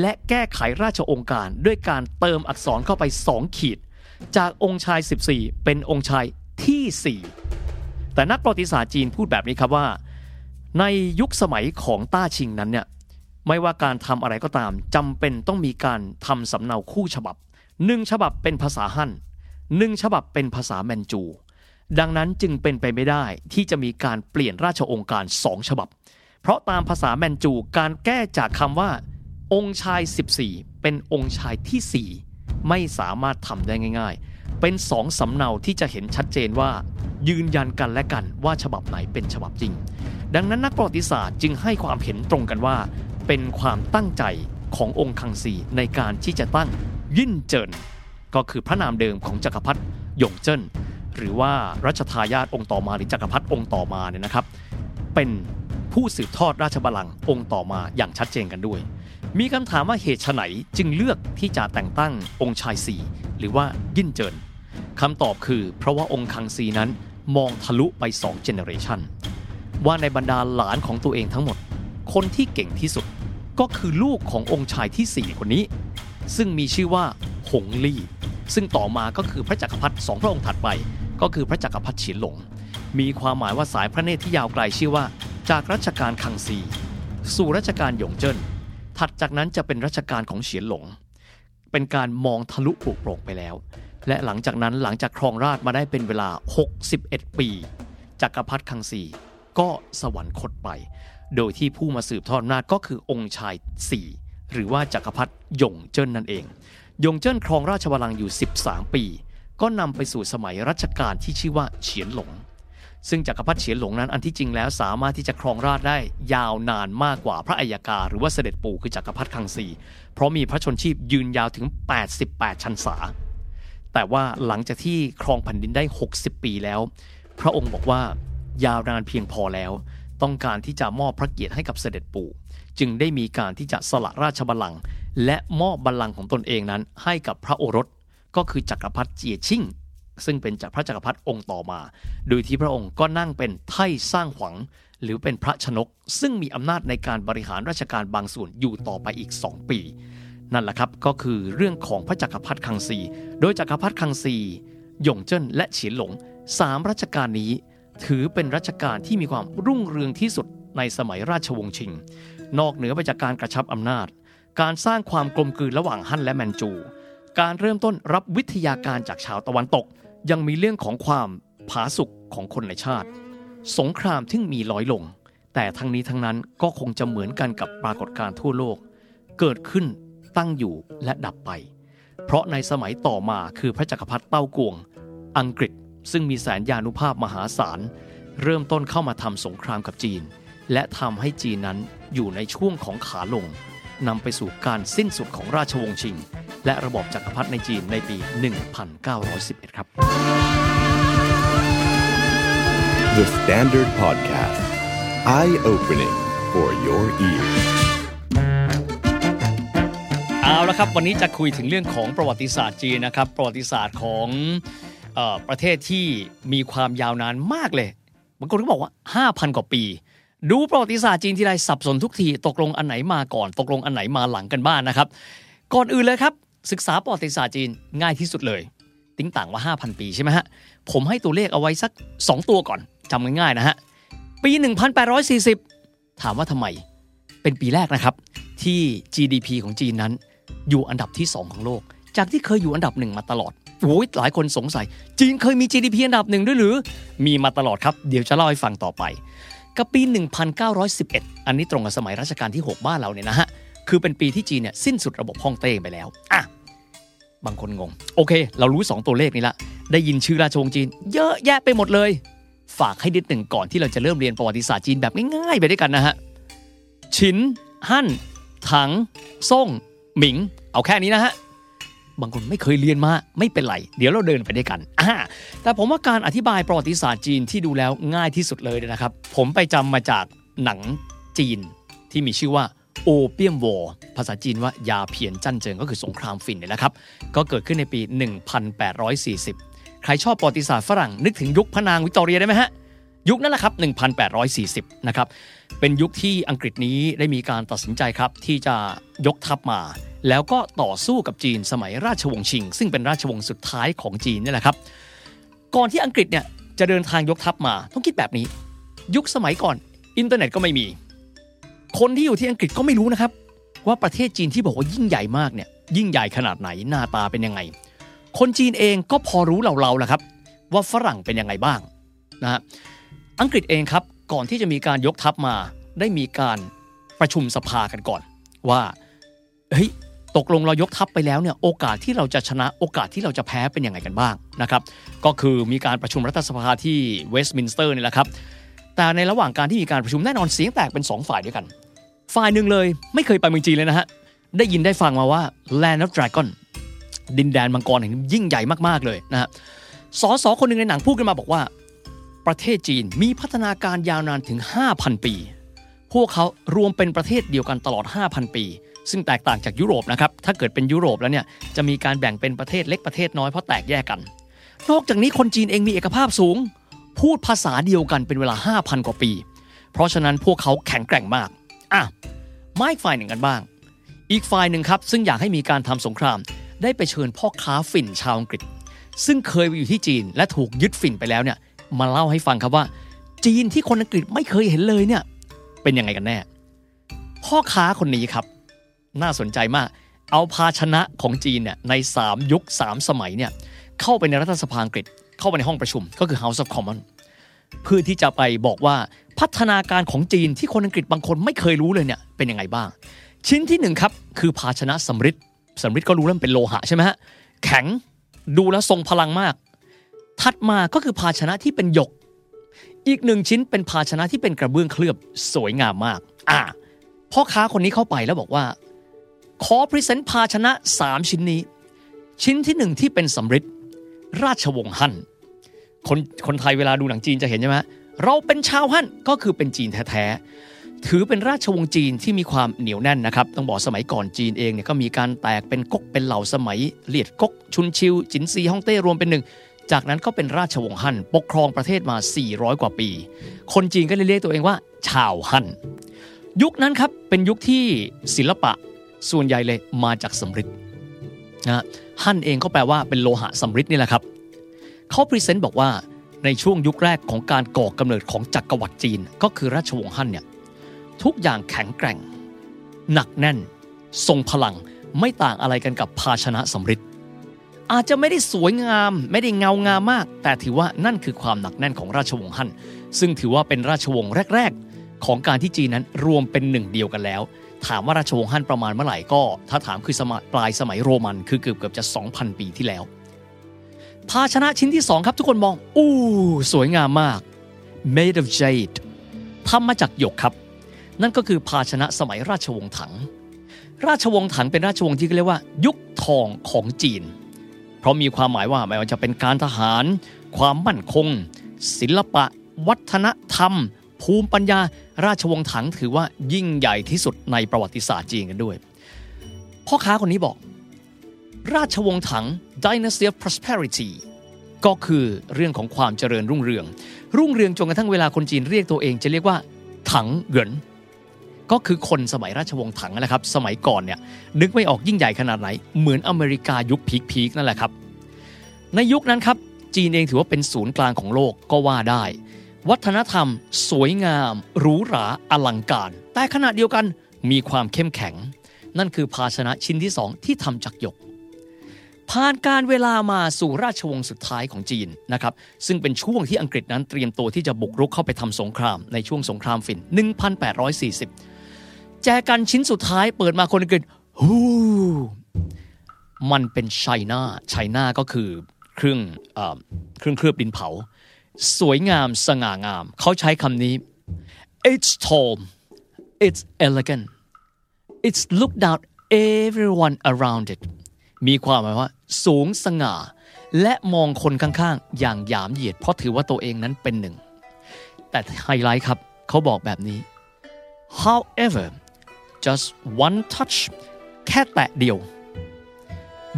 และแก้ไขราชองค์การด้วยการเติมอักษรเข้าไป2ขีด จากองค์ชาย 14 เป็นองค์ชายที่ 4 แต่นักประวัติศาสตร์จีนพูดแบบนี้ครับว่า ในยุคสมัยของต้าชิงนั้นเนี่ยไม่ว่าการทำอะไรก็ตามจำเป็นต้องมีการทำสำเนาคู่ฉบับหนึ่งฉบับเป็นภาษาฮั่นหนึ่งฉบับเป็นภาษาแมนจู ดังนั้นจึงเป็นไปไม่ได้ที่จะมีการเปลี่ยนราชองค์การสองฉบับ เพราะตามภาษาแมนจูการแก้จากคำว่า องค์ชาย 14 เป็นองค์ชายที่ 4 ไม่สามารถทำได้ง่าย ๆ เป็นสองสำเนาที่จะเห็นชัดเจนว่า ยืนยันกันและกันว่าฉบับไหนเป็นฉบับจริง ดังนั้นนักประวัติศาสตร์จึงให้ความเห็นตรงกันว่า เป็นความตั้งใจขององค์คังซีในการที่จะตั้งยิ่นเจินก็คือพระนามเดิมของจักรพรรดิหยงเจิ้น หรือว่ารัชทายาทองค์ต่อมาหรือจักรพรรดิองค์ต่อมาเนี่ยนะครับ เป็นผู้สืบทอดราชบัลลังก์องค์ต่อมาอย่างชัดเจนกันด้วย มีคำถามว่าเหตุไฉนจึงเลือกที่จะแต่งตั้งองค์ชายสี่หรือว่ายิ่นเจินคำตอบคือ เพราะว่าองค์คังซีนั้นมองทะลุไป2เจเนอเรชันว่าในบรรดาหลานของตัวเองทั้งหมด คนที่เก่งที่สุดก็คือลูกขององค์ชายที่ 4 คนนี้ ซึ่งมีชื่อว่าหงลี่ ซึ่งต่อมาก็คือพระจักรพรรดิสองพระองค์ถัดไป ก็คือพระจักรพรรดิเฉียนหลง มีความหมายว่าสายพระเนตรที่ยาวไกลชื่อว่า จากรัชกาลคังซี สู่รัชกาลหยงเจิ้นถัดจากนั้นจะเป็นรัชกาลของเฉียนหลง เป็นการมองทะลุปลุกโปร่งไปแล้ว และหลังจากนั้นหลังจากครองราชมาได้เป็นเวลา 61 ปีจักรพรรดิคังซีก็สวรรคตไป โดยที่ผู้มาสืบทอดอำนาจก็คือองค์ชาย 4 หรือว่าจักรพรรดิหยงเจิ้นนั่นเอง หยงเจิ้นครองราชบัลลังก์อยู่ 13 ปี ก็นำไปสู่สมัยรัชกาลที่ชื่อว่าเฉียนหลง ซึ่งจักรพรรดิเฉียนหลงนั้นอันที่จริงแล้วสามารถที่จะครองราชได้ยาวนานมากกว่าพระอัยกาหรือว่าเสด็จปู่คือจักรพรรดิคังซีเพราะมีพระชนชีพยืนยาวถึง 88 ชันษา แต่ว่าหลังจากที่ครองแผ่นดินได้ 60 ปีแล้ว พระองค์บอกว่ายาวนานเพียงพอแล้ว ต้องการที่จะมอบพระเกียรติให้กับเสด็จปู่ จึงได้มีการที่จะสละราชบัลลังก์และมอบบัลลังก์ของตนเองนั้นให้กับพระโอรส ก็คือจักรพรรดิเจียชิ่ง ซึ่งเป็นจากพระจักรพรรดิองค์ต่อมา โดยที่พระองค์ก็นั่งเป็นไท่สร้างขวัง หรือเป็นพระชนก ซึ่งมีอำนาจในการบริหารราชการบางส่วนอยู่ต่อไปอีก 2 ปี นั่นแหละครับก็คือเรื่องของพระจักรพรรดิคังซี โดยจักรพรรดิคังซีหยงเจิ้นและเฉียนหลงสามรัชกาลนี้ ถือเป็นรัชกาลที่มีความรุ่งเรืองที่สุดในสมัยราชวงศ์ชิง นอกเหนือไปจากการกระชับอำนาจ การสร้างความกลมกลืนระหว่างฮั่นและแมนจู การเริ่มต้นรับวิทยาการจากชาวตะวันตก ยังมีเรื่องของความผาสุกของคนในชาติ สงครามที่มีร้อยลง แต่ทั้งนี้ทั้งนั้นก็คงจะเหมือนกันกับปรากฏการณ์ทั่วโลก เกิดขึ้นตั้งอยู่และดับไป เพราะในสมัยต่อมาคือพระจักรพรรดิเต้ากวง อังกฤษซึ่งมีแสนยานุภาพมหาศาล เริ่มต้นเข้ามาทำสงครามกับจีน และทำให้จีนนั้นอยู่ในช่วงของขาลง นำไปสู่การสิ้นสุดของราชวงศ์ชิง และระบอบจักรพรรดิในจีนในปี 1911 ครับ The Standard Podcast. Eye opening for your ears. เอาละครับ วันนี้จะคุยถึงเรื่องของประวัติศาสตร์จีนนะครับ ประวัติศาสตร์ของเออประเทศที่มีความยาวนานมากเลยบางคนก็บอกว่า 5,000 กว่าปี ดูประวัติศาสตร์จีนที่ไรสับสนทุกทีตกลงอันไหนมาก่อน ตกลงอันไหนมาหลังกันบ้างนนะครับ ก่อนอื่นเลยครับ ศึกษาประวัติศาสตร์จีนง่ายที่สุดเลย ติ้งต่างว่า 5,000 ปีใช่ไหมฮะผมให้ตัวเลขเอาไว้สัก 2 ตัวก่อนจำง่ายๆนะฮะปี 1840 ถามว่าทำไม เป็นปีแรกนะครับ ที่ GDP ของจีนนั้น อยู่อันดับที่ 2 ของโลก จากที่เคยอยู่อันดับหนึ่งมาตลอดโอ้ยหลายคนสงสัย จีนเคยมี GDP อันดับหนึ่งด้วยหรือ มีมาตลอดครับ เดี๋ยวจะเล่าให้ฟังต่อไป กับปี 1911 อันนี้ตรงกับสมัยรัชกาลที่ 6 บ้านเราเนี่ยนะฮะ คือเป็นปีที่จีนเนี่ยสิ้นสุดระบบฮ่องเต้ไปแล้ว อะ บางคนงง โอเค เรารู้ 2 ตัวเลขนี้ละ ได้ยินชื่อราชวงศ์จีน เยอะแยะไปหมดเลย ฝากให้นิดหนึ่งก่อนที่เราจะเริ่มเรียนประวัติศาสตร์จีนแบบง่ายๆไปด้วยกันนะฮะ ฉิน ฮั่น ถัง ซ่ง หมิง เอาแค่นี้นะฮะ บางคนไม่เคยเรียนมาไม่เป็นไร เดี๋ยวเราเดินไปด้วยกันอ่าแต่ผมว่าการอธิบายประวัติศาสตร์จีนที่ดูแล้วง่ายที่สุดเลยนะครับ ผมไปจำมาจากหนังจีนที่มีชื่อว่าโอเปียมวอร์ภาษาจีนว่ายาเพียนจั่นเจิงก็คือสงครามฝิ่นเนี่ยแหละครับ ก็เกิดขึ้นในปี 1840 ใครชอบประวัติศาสตร์ฝรั่งนึกถึงยุคพระนางวิกตอเรียได้ไหมฮะ ยุคนั้นแหละครับ 1840 นะครับ เป็นยุคที่อังกฤษนี้ได้มีการตัดสินใจครับ ที่จะยกทัพมา แล้วก็ต่อสู้กับจีนสมัยราชวงศ์ชิง ซึ่งเป็นราชวงศ์สุดท้ายของจีนนี่แหละครับ ก่อนที่อังกฤษเนี่ยจะเดินทางยกทัพมาต้องคิดแบบนี้ ยุคสมัยก่อนอินเทอร์เน็ตก็ไม่มี คนที่อยู่ที่อังกฤษก็ไม่รู้นะครับ ว่าประเทศจีนที่บอกว่ายิ่งใหญ่มากเนี่ยยิ่งใหญ่ขนาดไหนหน้าตาเป็นยังไง คนจีนเองก็พอรู้เราๆแหละครับ ว่าฝรั่งเป็นยังไงบ้างนะฮะอังกฤษเองครับก่อนที่จะมีการยกทัพมาได้มีการประชุมสภากันก่อน ว่าเฮ้ย ตกลงเรายกทัพไปแล้วเนี่ยโอกาสที่เราจะชนะโอกาสที่เราจะแพ้เป็นยังไงกันบ้างนะครับก็คือมีการประชุมรัฐสภาที่เวสต์มินสเตอร์นี่แหละครับแต่ในระหว่างการที่มีการประชุมแน่นอนเสียงแตกเป็น 2 ฝ่ายด้วยกัน ฝ่ายหนึ่งเลยไม่เคยไปเมืองจีนเลยนะฮะได้ยินได้ฟังมาว่า Land of Dragon ดินแดนมังกรแห่งนี้ยิ่งใหญ่มากๆเลยนะฮะสอสอคนหนึ่งในหนังพูดขึ้นมาบอกว่า ประเทศจีนมีพัฒนาการยาวนานถึง 5,000 ปี พวกเขารวมเป็นประเทศเดียวกันตลอด 5,000 ปี ซึ่งแตกต่างจากยุโรปนะครับ ถ้าเกิดเป็นยุโรปแล้วเนี่ยจะมีการแบ่งเป็นประเทศเล็กประเทศน้อยเพราะแตกแยกกัน นอกจากนี้คนจีนเองมีเอกภาพสูง พูดภาษาเดียวกันเป็นเวลา 5,000 กว่าปี เพราะฉะนั้นพวกเขาแข็งแกร่งมากอะมาอีกฝ่ายหนึ่งกันบ้าง อีกฝ่ายหนึ่งครับซึ่งอยากให้มีการทำสงคราม ได้ไปเชิญพ่อค้าฝิ่นชาวอังกฤษ ซึ่งเคยไปอยู่ที่จีนและถูกยึดฝิ่นไปแล้วเนี่ยมาเล่าให้ฟังครับว่า จีนที่คนอังกฤษไม่เคยเห็นเลยเนี่ยเป็นยังไงกันแน่ พ่อค้าคนนี้ครับ น่าสนใจมาก เอาภาชนะของจีนเนี่ยใน 3 ยุค 3 สมัยเนี่ยเข้าไปในรัฐสภาอังกฤษ เข้าไปในห้องประชุมก็คือ House of Commons เพื่อที่จะไปบอกว่าพัฒนาการของจีนที่คนอังกฤษบางคนไม่เคยรู้เลยเนี่ยเป็นยังไงบ้าง ชิ้นที่หนึ่งครับคือภาชนะสำริดสำริดก็รู้แล้วมันเป็นโลหะใช่ไหมฮะแข็งดูแล้วทรงพลังมาก ถัดมาก็คือภาชนะที่เป็นหยก อีกหนึ่งชิ้นเป็นภาชนะที่เป็นกระเบื้องเคลือบสวยงามมาก อ่าพ่อค้าคนนี้เข้าไปแล้วบอกว่า ขอพรีเซนต์ภาชนะ 3 ชิ้นนี้ ชิ้นที่หนึ่งที่เป็นสำริดราชวงศ์ฮั่นคนคนไทยเวลาดูหนังจีนจะเห็นใช่ไหมเราเป็นชาวฮั่นก็คือเป็นจีนแท้ๆถือเป็นราชวงศ์จีนที่มีความเหนียวแน่นนะครับ ต้องบอกสมัยก่อนจีนเองเนี่ยก็มีการแตกเป็นก๊กเป็นเหล่าสมัยเลียดก๊กชุนชิว จินซีฮ่องเต้รวมเป็นหนึ่งจากนั้นก็เป็นราชวงศ์ฮั่นปกครองประเทศมา 400 กว่าปี คนจีนก็เลยเรียกตัวเองว่า ชาวฮั่นยุคนั้นครับเป็นยุคที่ศิลปะ ส่วนใหญ่เลยมาจากสำริดนะฮั่นเองก็แปลว่าเป็นโลหะสำริดนี่แหละครับเขา present บอกว่าในช่วงยุคแรกของการก่อกำเนิดของจักรวรรดิจีน ก็คือราชวงศ์ฮั่นเนี่ยทุกอย่างแข็งแกร่ง หนักแน่น ทรงพลังไม่ต่างอะไรกันกับภาชนะสำริดอาจจะไม่ได้สวยงาม ไม่ได้เงางามมาก แต่ถือว่านั่นคือความหนักแน่นของราชวงศ์ฮั่นซึ่งถือว่าเป็นราชวงศ์แรก ๆ ของการที่จีนนั้นรวมเป็นหนึ่งเดียวกันแล้ว ถามว่าราชวงศ์ฮั่นประมาณเมื่อไหร่ก็ ถ้าถามคือสมัยปลายสมัยโรมันคือเกือบเกือบจะ 2,000 ปีที่แล้ว ภาชนะชิ้นที่สองครับทุกคนมอง อู้ สวยงามมาก made of jade ทำมาจากหยกครับ นั่นก็คือภาชนะสมัยราชวงศ์ถัง ราชวงศ์ถังเป็นราชวงศ์ที่เรียกว่า ยุคทองของจีน เพราะมีความหมายว่าไม่ว่าจะเป็นการทหาร ความมั่นคง ศิลปะ วัฒนธรรม ภูมิปัญญาราชวงศ์ถังถือว่ายิ่งใหญ่ที่สุดในประวัติศาสตร์จีนกันด้วย พ่อค้าคนนี้บอก ราชวงศ์ถัง Dynasty of Prosperity ก็คือเรื่องของความเจริญรุ่งเรือง รุ่งเรืองจนกระทั่งเวลาคนจีนเรียกตัวเองจะเรียกว่า ถังเหรินก็คือคนสมัยราชวงศ์ถังนะครับ สมัยก่อนเนี่ยนึกไม่ออกยิ่งใหญ่ขนาดไหน เหมือนอเมริกายุคพีคๆนั่นแหละครับ ในยุคนั้นครับจีนเองถือว่าเป็นศูนย์กลางของโลกก็ว่าได้ วัฒนธรรม สวยงามหรูหราอลังการ แต่ขณะเดียวกันมีความเข้มแข็ง นั่นคือภาชนะชิ้นที่สองที่ทำจากหยก ผ่านการเวลามาสู่ราชวงศ์สุดท้ายของจีนนะครับซึ่งเป็นช่วงที่อังกฤษนั้นเตรียมตัวที่จะบุกรุกเข้าไปทำสงครามในช่วงสงครามฝิ่น 1840 แจกันชิ้นสุดท้ายเปิดมาคนอังกฤษฮู้มันเป็นไชน่าไชน่าก็คือเครื่องอเครื่องเคลือบดินเผา สวยงามสง่างาม เขาใช้คำนี้ it's tall it's elegant it's looked down everyone around it มีความหมายว่า สูงสง่า และมองคนข้างๆ อย่างหยามเหยียด เพราะถือว่าตัวเองนั้นเป็นหนึ่ง แต่ไฮไลท์ครับ เขาบอกแบบนี้ however just one touch แค่แตะเดียว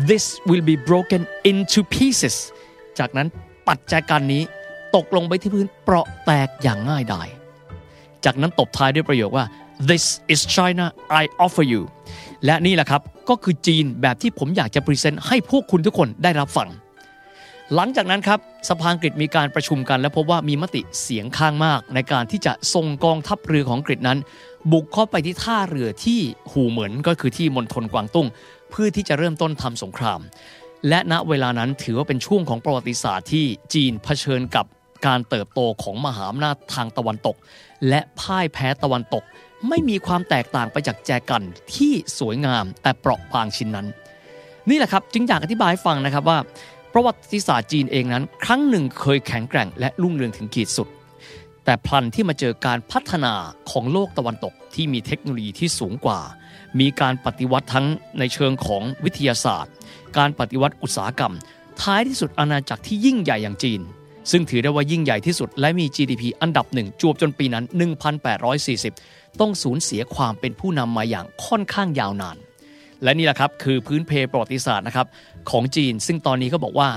this will be broken into pieces จากนั้นปัดแจกันนี้ ตกลงไปที่พื้นเปราะแตกอย่างง่ายดาย จากนั้นตบท้ายด้วยประโยคว่า this is China I offer you และนี่แหละครับก็คือจีนแบบที่ผมอยากจะพรีเซนต์ให้พวกคุณทุกคนได้รับฟัง หลังจากนั้นครับสภาอังกฤษมีการประชุมกัน และพบว่ามีมติเสียงข้างมาก ในการที่จะส่งกองทัพเรือของอังกฤษนั้น บุกเข้าไปที่ท่าเรือที่หูเหมือนก็คือที่มณฑลกวางตุ้ง เพื่อที่จะเริ่มต้นทำสงคราม และณเวลานั้นถือว่าเป็นช่วงของประวัติศาสตร์ที่จีนเผชิญกับ การเติบโตของมหาอำนาจทางตะวันตก และพ่ายแพ้ตะวันตก ไม่มีความแตกต่างไปจากแจกันที่สวยงามแต่เปราะบางชิ้นนั้น นี่แหละครับจึงอยากอธิบายฟังนะครับว่า ประวัติศาสตร์จีนเองนั้น ครั้งหนึ่งเคยแข็งแกร่งและรุ่งเรืองถึงขีดสุด แต่พลันที่มาเจอการพัฒนาของโลกตะวันตกที่มีเทคโนโลยีที่สูงกว่า มีการปฏิวัติทั้งในเชิงของวิทยาศาสตร์ การปฏิวัติอุตสาหกรรมท้ายที่สุดอาณาจักรที่ยิ่งใหญ่อย่างจีน ซึ่งถือได้ว่ายิ่งใหญ่ที่สุด และมี GDP อันดับหนึ่งจวบจนปีนั้น 1840 ต้องสูญเสียความเป็นผู้นำมาอย่างค่อนข้างยาวนาน และนี่แหละครับคือพื้นเพประวัติศาสตร์นะครับของจีน ซึ่งตอนนี้ก็บอกว่า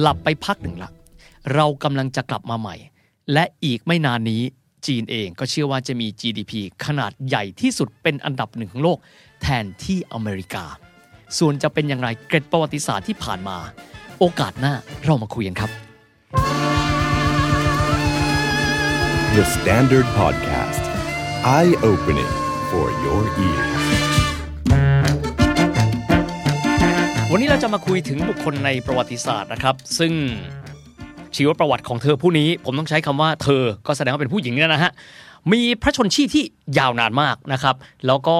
หลับไปพักหนึ่งละ เรากำลังจะกลับมาใหม่ และอีกไม่นานนี้จีนเองก็เชื่อว่าจะมี GDP ขนาดใหญ่ที่สุดเป็นอันดับหนึ่งของโลก แทนที่อเมริกา ส่วนจะเป็นอย่างไรเกร็ดประวัติศาสตร์ที่ผ่านมา โอกาสหน้าเรามาคุยกันครับ The Standard Podcast. Eye opening for your ears. วันนี้เราจะมาคุยถึงบุคคลในประวัติศาสตร์นะครับ ซึ่งชีวประวัติของเธอผู้นี้ ผมต้องใช้คำว่าเธอก็แสดงว่าเป็นผู้หญิงนี่นะฮะ มีพระชนชีพที่ยาวนานมากนะครับ แล้วก็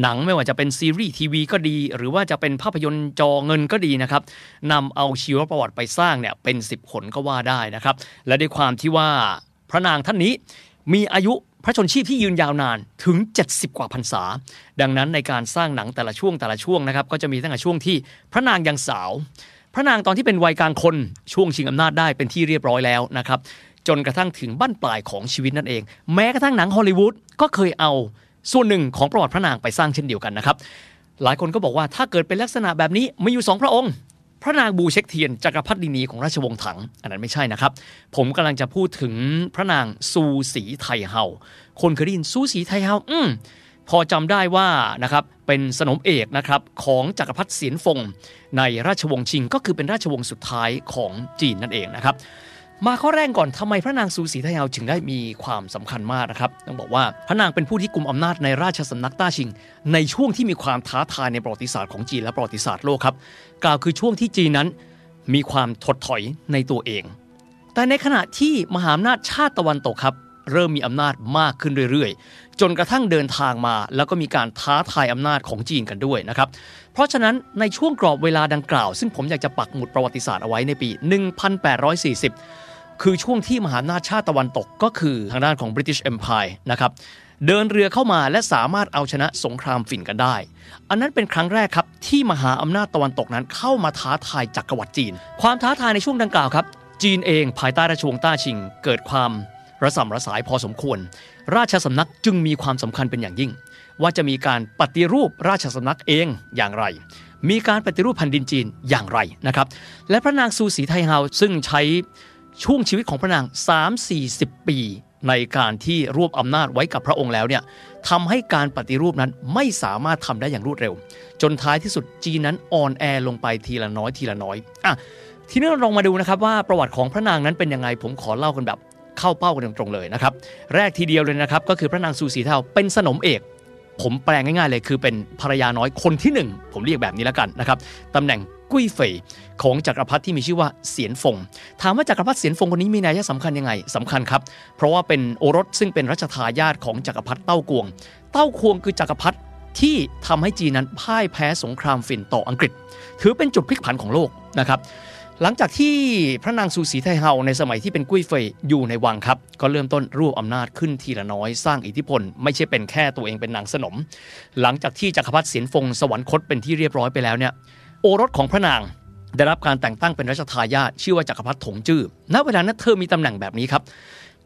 หนังไม่ว่าจะเป็นซีรีส์ทีวีก็ดี หรือว่าจะเป็นภาพยนตร์จอเงินก็ดีนะครับนำเอาชีวประวัติไปสร้างเนี่ยเป็น 10ขนก็ว่าได้นะครับ และด้วยความที่ว่าพระนางท่านนี้มีอายุพระชนชีพที่ยืนยาวนานถึง 70 กว่าพรรษา ดังนั้นในการสร้างหนังแต่ละช่วงแต่ละช่วงนะครับ ก็จะมีตั้งแต่ช่วงที่พระนางยังสาว พระนางตอนที่เป็นวัยกลางคนช่วงชิงอำนาจได้เป็นที่เรียบร้อยแล้วนะครับ จนกระทั่งถึงบั้นปลายของชีวิตนั่นเอง แม้กระทั่งหนังฮอลลีวูดก็เคยเอาส่วนหนึ่งของประวัติพระนางไปสร้างเช่นเดียวกันนะครับหลายคนก็บอกว่าถ้าเกิดเป็นลักษณะแบบนี้มีอยู่สองพระองค์ พระนางบูเช็คเทียนจักรพรรดินีของราชวงศ์ถัง อันนั้นไม่ใช่นะครับ ผมกำลังจะพูดถึงพระนางซูสีไทเฮาคนเคยได้ยินซูสีไทเฮาอืมพอจำได้ว่านะครับเป็นสนมเอกนะครับของจักรพรรดิเสียนฟง ในราชวงศ์ชิงก็คือเป็นราชวงศ์สุดท้ายของจีนนั่นเองนะครับ มาข้อแรกก่อนทำไมพระนางซูสีไทเฮาจึงได้มีความสำคัญมากนะครับต้องบอกว่าพระนางเป็นผู้ที่กลุ่มอำนาจในราชสำนักต้าชิง ในช่วงที่มีความท้าทายในประวัติศาสตร์ของจีนและประวัติศาสตร์โลกครับกล่าวคือช่วงที่จีนนั้น มีความถดถอยในตัวเอง แต่ในขณะที่มหาอำนาจชาติตะวันตกครับเริ่มมีอำนาจมากขึ้นเรื่อยๆ จนกระทั่งเดินทางมา แล้วก็มีการท้าทายอำนาจของจีนกันด้วยนะครับ เพราะฉะนั้นในช่วงกรอบเวลาดังกล่าว ซึ่งผมอยากจะปักหมุดประวัติศาสตร์เอาไว้ในปี 1840 คือช่วงที่มหาอำนาจชาติตะวันตกก็คือทางด้านของ British Empire นะครับเดินเรือเข้ามาและสามารถเอาชนะสงครามฝิ่นกันได้ อันนั้นเป็นครั้งแรกครับ ที่มหาอำนาจตะวันตกนั้นเข้ามาท้าทายจักรวรรดิจีน ความท้าทายในช่วงดังกล่าวครับ จีนเองภายใต้ราชวงศ์ต้าชิง เกิดความระสำระสายพอสมควร ราชสำนักจึงมีความสำคัญเป็นอย่างยิ่ง ว่าจะมีการปฏิรูปราชสำนักเองอย่างไร มีการปฏิรูปแผ่นดินจีนอย่างไรนะครับ และพระนางซูสีไทเฮาซึ่งใช้ ช่วงชีวิตของพระนาง 3-40 ปี ในการที่รวบอำนาจไว้กับพระองค์แล้วเนี่ยทำให้การปฏิรูปนั้นไม่สามารถทำได้อย่างรวดเร็ว จนท้ายที่สุดจีนนั้นอ่อนแอลงไปทีละน้อยทีละน้อยอะทีนี้เราลองมาดูนะครับว่าประวัติของพระนางนั้นเป็นยังไงผมขอเล่ากันแบบเข้าเป้ากันตรงๆเลยนะครับ แรกทีเดียวเลยนะครับ ก็คือพระนางซูสีเทาเป็นสนมเอก ผมแปลงง่ายๆเลยคือเป็นภรรยาน้อยคนที่หนึ่งผมเรียกแบบนี้แล้วกันนะครับตำแหน่ง กุ้ยเฟยของจักรพรรดิที่มีชื่อว่าเสียนฟง ถามว่าจักรพรรดิเสียนฟงคนนี้มีนัยสำคัญยังไงสำคัญครับ เพราะว่าเป็นโอรสซึ่งเป็นรัชทายาทของจักรพรรดิเต้ากวง เต้ากวงคือจักรพรรดิที่ทำให้จีนนั้นพ่ายแพ้สงครามฝิ่นต่ออังกฤษ ถือเป็นจุดพลิกผันของโลกนะครับหลังจากที่พระนางซูสีไทเฮาในสมัยที่เป็นกุ้ยเฟยอยู่ในวังครับ ก็เริ่มต้นรวบอำนาจขึ้นทีละน้อยสร้างอิทธิพล ไม่ใช่เป็นแค่ตัวเองเป็นนางสนม หลังจากที่จักรพรรดิเสียนฟงสวรรคตเป็นที่เรียบร้อยไปแล้วเนี่ย โอรสของพระนาง ได้รับการแต่งตั้งเป็นรัชทายาทชื่อว่าจักรพรรดิถงจื้อณเวลานั้นเธอมีตำแหน่งแบบนี้ครับ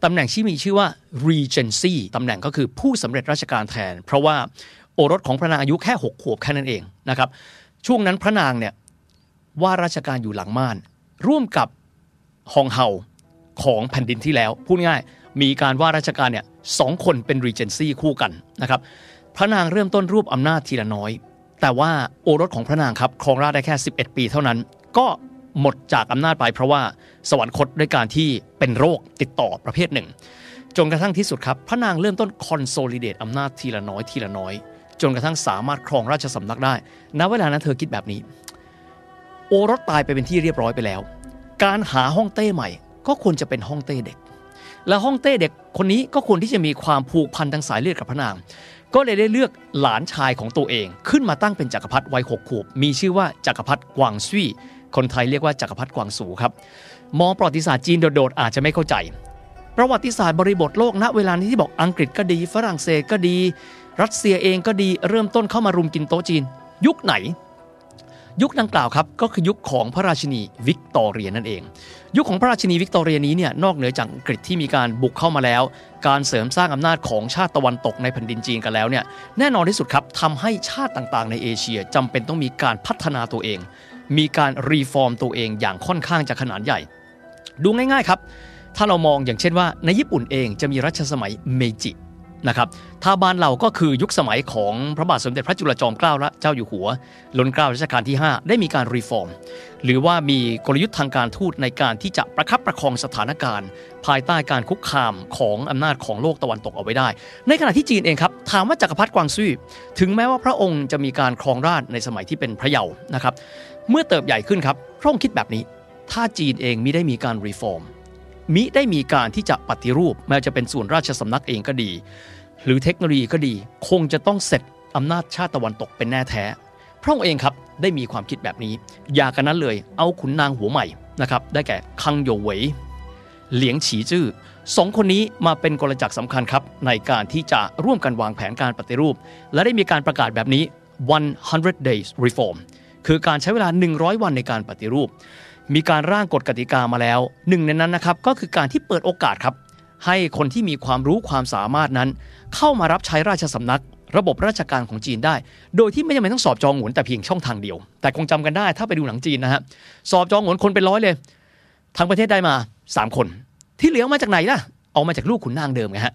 ตำแหน่งที่มีชื่อว่า regency ตำแหน่งก็คือผู้สำเร็จราชการแทน เพราะว่าโอรสของพระนางอายุแค่ 6 ขวบแค่นั้นเองนะครับช่วงนั้นพระนางเนี่ยว่าราชการอยู่หลังม่าน ร่วมกับฮองเฮาของแผ่นดินที่แล้ว พูดง่ายมีการว่าราชการเนี่ยสองคนเป็น regency คู่กันนะครับพระนางเริ่มต้นรวบอำนาจทีละน้อย แต่ว่าโอรสของพระนางครับครองราชย์ได้แค่ 11 ปีเท่านั้น ก็หมดจากอำนาจไปเพราะว่าสวรรคตด้วยการที่เป็นโรคติดต่อประเภทหนึ่ง จนกระทั่งที่สุดครับ พระนางเริ่มต้น consolidate อำนาจทีละน้อยทีละน้อย จนกระทั่งสามารถครองราชสำนักได้ ณ เวลานั้นเธอคิดแบบนี้ โอรสตายไปเป็นที่เรียบร้อยไปแล้ว การหาห้องเต้ใหม่ ก็ควรจะเป็นห้องเต้เด็ก และห้องเต้เด็กคนนี้ก็ควรที่จะมีความผูกพันทางสายเลือดกับพระนาง ก็เลยได้เลือกหลานชายของตัวเอง ขึ้นมาตั้งเป็นจักรพรรดิวัยหกขวบ มีชื่อว่าจักรพรรดิกวางซุยคนไทยเรียกว่าจักรพรรดิกวางสูครับ มองประวัติศาสตร์จีนโดดๆอาจจะไม่เข้าใจ ประวัติศาสตร์บริบทโลกณเวลานี้ที่บอกอังกฤษก็ดี ฝรั่งเศสก็ดี รัสเซียเองก็ดีเริ่มต้นเข้ามารุมกินโต๊ะจีน ยุคไหน ยุคดังกล่าวครับก็คือยุคของพระราชินีวิกตอเรียนั่นเอง ยุคของพระราชินีวิกตอเรียนี้เนี่ยนอกเหนือจากอังกฤษที่มีการบุกเข้ามาแล้ว การเสริมสร้างอำนาจของชาติตะวันตกในแผ่นดินจีนกันแล้วเนี่ยแน่นอนที่สุดครับทำให้ชาติต่างๆ ในเอเชียจำเป็นต้องมีการพัฒนาตัวเอง มีการ reform ตัวเองอย่างค่อนข้างจะขนาดใหญ่ ดูง่ายๆครับถ้าเรามองอย่างเช่นว่าในญี่ปุ่นเองจะมีรัชสมัยเมจิ นะครับถ้าบ้านเราก็คือยุคสมัยของพระบาทสมเด็จพระจุลจอมเกล้าเจ้าอยู่หัวรัชกล้ารัชกาลที่ 5 ได้มีการ reform หรือว่ามีกลยุทธ์ทางการทูตในการที่จะประคับประคองสถานการณ์ ภายใต้การคุกคามของอำนาจของโลกตะวันตกเอาไว้ได้ ในขณะที่จีนเองครับถามว่าจักรพรรดิกวางซวี่ถึงแม้ว่าพระองค์จะมีการครองราชย์ในสมัยที่เป็นพระเยาว์นะครับเมื่อเติบใหญ่ขึ้นครับพระองค์คิดแบบนี้ ถ้าจีนเองมิได้มีการ reform มิได้มีการที่จะปฏิรูปแม้จะเป็นส่วนราชสำนักเองก็ดี หรือเทคโนโลยีก็ดี คงจะต้องเสร็จอำนาจชาติตะวันตกเป็นแน่แท้พระองค์เองครับได้มีความคิดแบบนี้ อย่ากันนั้นเลยเอาขุนนางหัวใหม่นะครับได้แก่คังโยเวยเหลียงฉีจื้อสองคนนี้มาเป็นกลจักรสำคัญครับ ในการที่จะร่วมกันวางแผนการปฏิรูป และได้มีการประกาศแบบนี้ 100 days reform คือการใช้เวลา 100 วันในการปฏิรูป มีการร่างกฎกติกามาแล้ว หนึ่งในนั้นนะครับก็คือการที่เปิดโอกาสครับ ให้คนที่มีความรู้ความสามารถนั้น เข้ามารับใช้ราชสำนัก ระบบราชการของจีนได้ โดยที่ไม่จำเป็นต้องสอบจองหวนแต่เพียงช่องทางเดียว แต่คงจำกันได้ถ้าไปดูหนังจีนนะฮะสอบจองหวนคนเป็นร้อยเลยทั้งประเทศได้มา 3 คน ที่เหลือมาจากไหนล่ะเอามาจากลูกขุนนางเดิมไงฮะ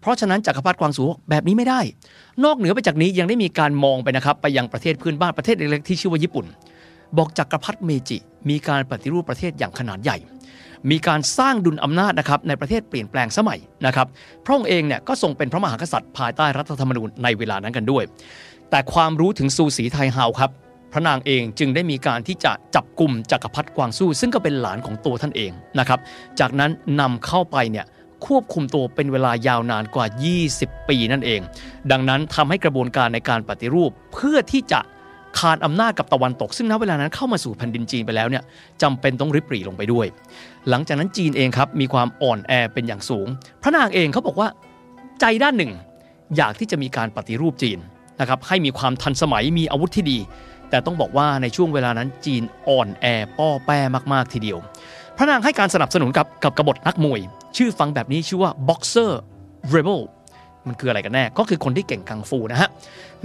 เพราะฉะนั้นจักรพรรดิกวางสูแบบนี้ไม่ได้ นอกเหนือไปจากนี้ยังได้มีการมองไปนะครับไปยังประเทศเพื่อนบ้านประเทศเล็กๆที่ชื่อว่าญี่ปุ่น บอกจักรพรรดิเมจิมีการปฏิรูปประเทศอย่างขนาดใหญ่ มีการสร้างดุลอำนาจนะครับในประเทศเปลี่ยนแปลงสมัยนะครับพระองค์เองเนี่ยก็ทรงเป็นพระมหากษัตริย์ภายใต้รัฐธรรมนูญในเวลานั้นกันด้วย แต่ความรู้ถึงซูสีไทเฮาครับพระนางเองจึงได้มีการที่จะจับกลุ่มจักรพรรดิกวางซู่ซึ่งก็เป็นหลานของตัวท่านเองนะครับจากนั้นนำเข้าไปเนี่ยควบคุมตัวเป็นเวลายาวนานกว่า 20 ปีนั่นเอง ดังนั้นทำให้กระบวนการในการปฏิรูปเพื่อที่จะ คานอำนาจกับตะวันตก ซึ่งณเวลานั้นเข้ามาสู่แผ่นดินจีนไปแล้วเนี่ยจำเป็นต้องริบหรี่ลงไปด้วย หลังจากนั้นจีนเองครับมีความอ่อนแอเป็นอย่างสูง พระนางเองเขาบอกว่าใจด้านหนึ่ง อยากที่จะมีการปฏิรูปจีนนะครับให้มีความทันสมัยมีอาวุธที่ดี แต่ต้องบอกว่าในช่วงเวลานั้นจีนอ่อนแอป้อแป้มากๆทีเดียว พระนางให้การสนับสนุนกับกับกบฏนักมวย ชื่อฟังแบบนี้ชื่อว่า boxer rebel มันคืออะไรกันแน่ ก็คือคนที่เก่งกังฟูนะฮะ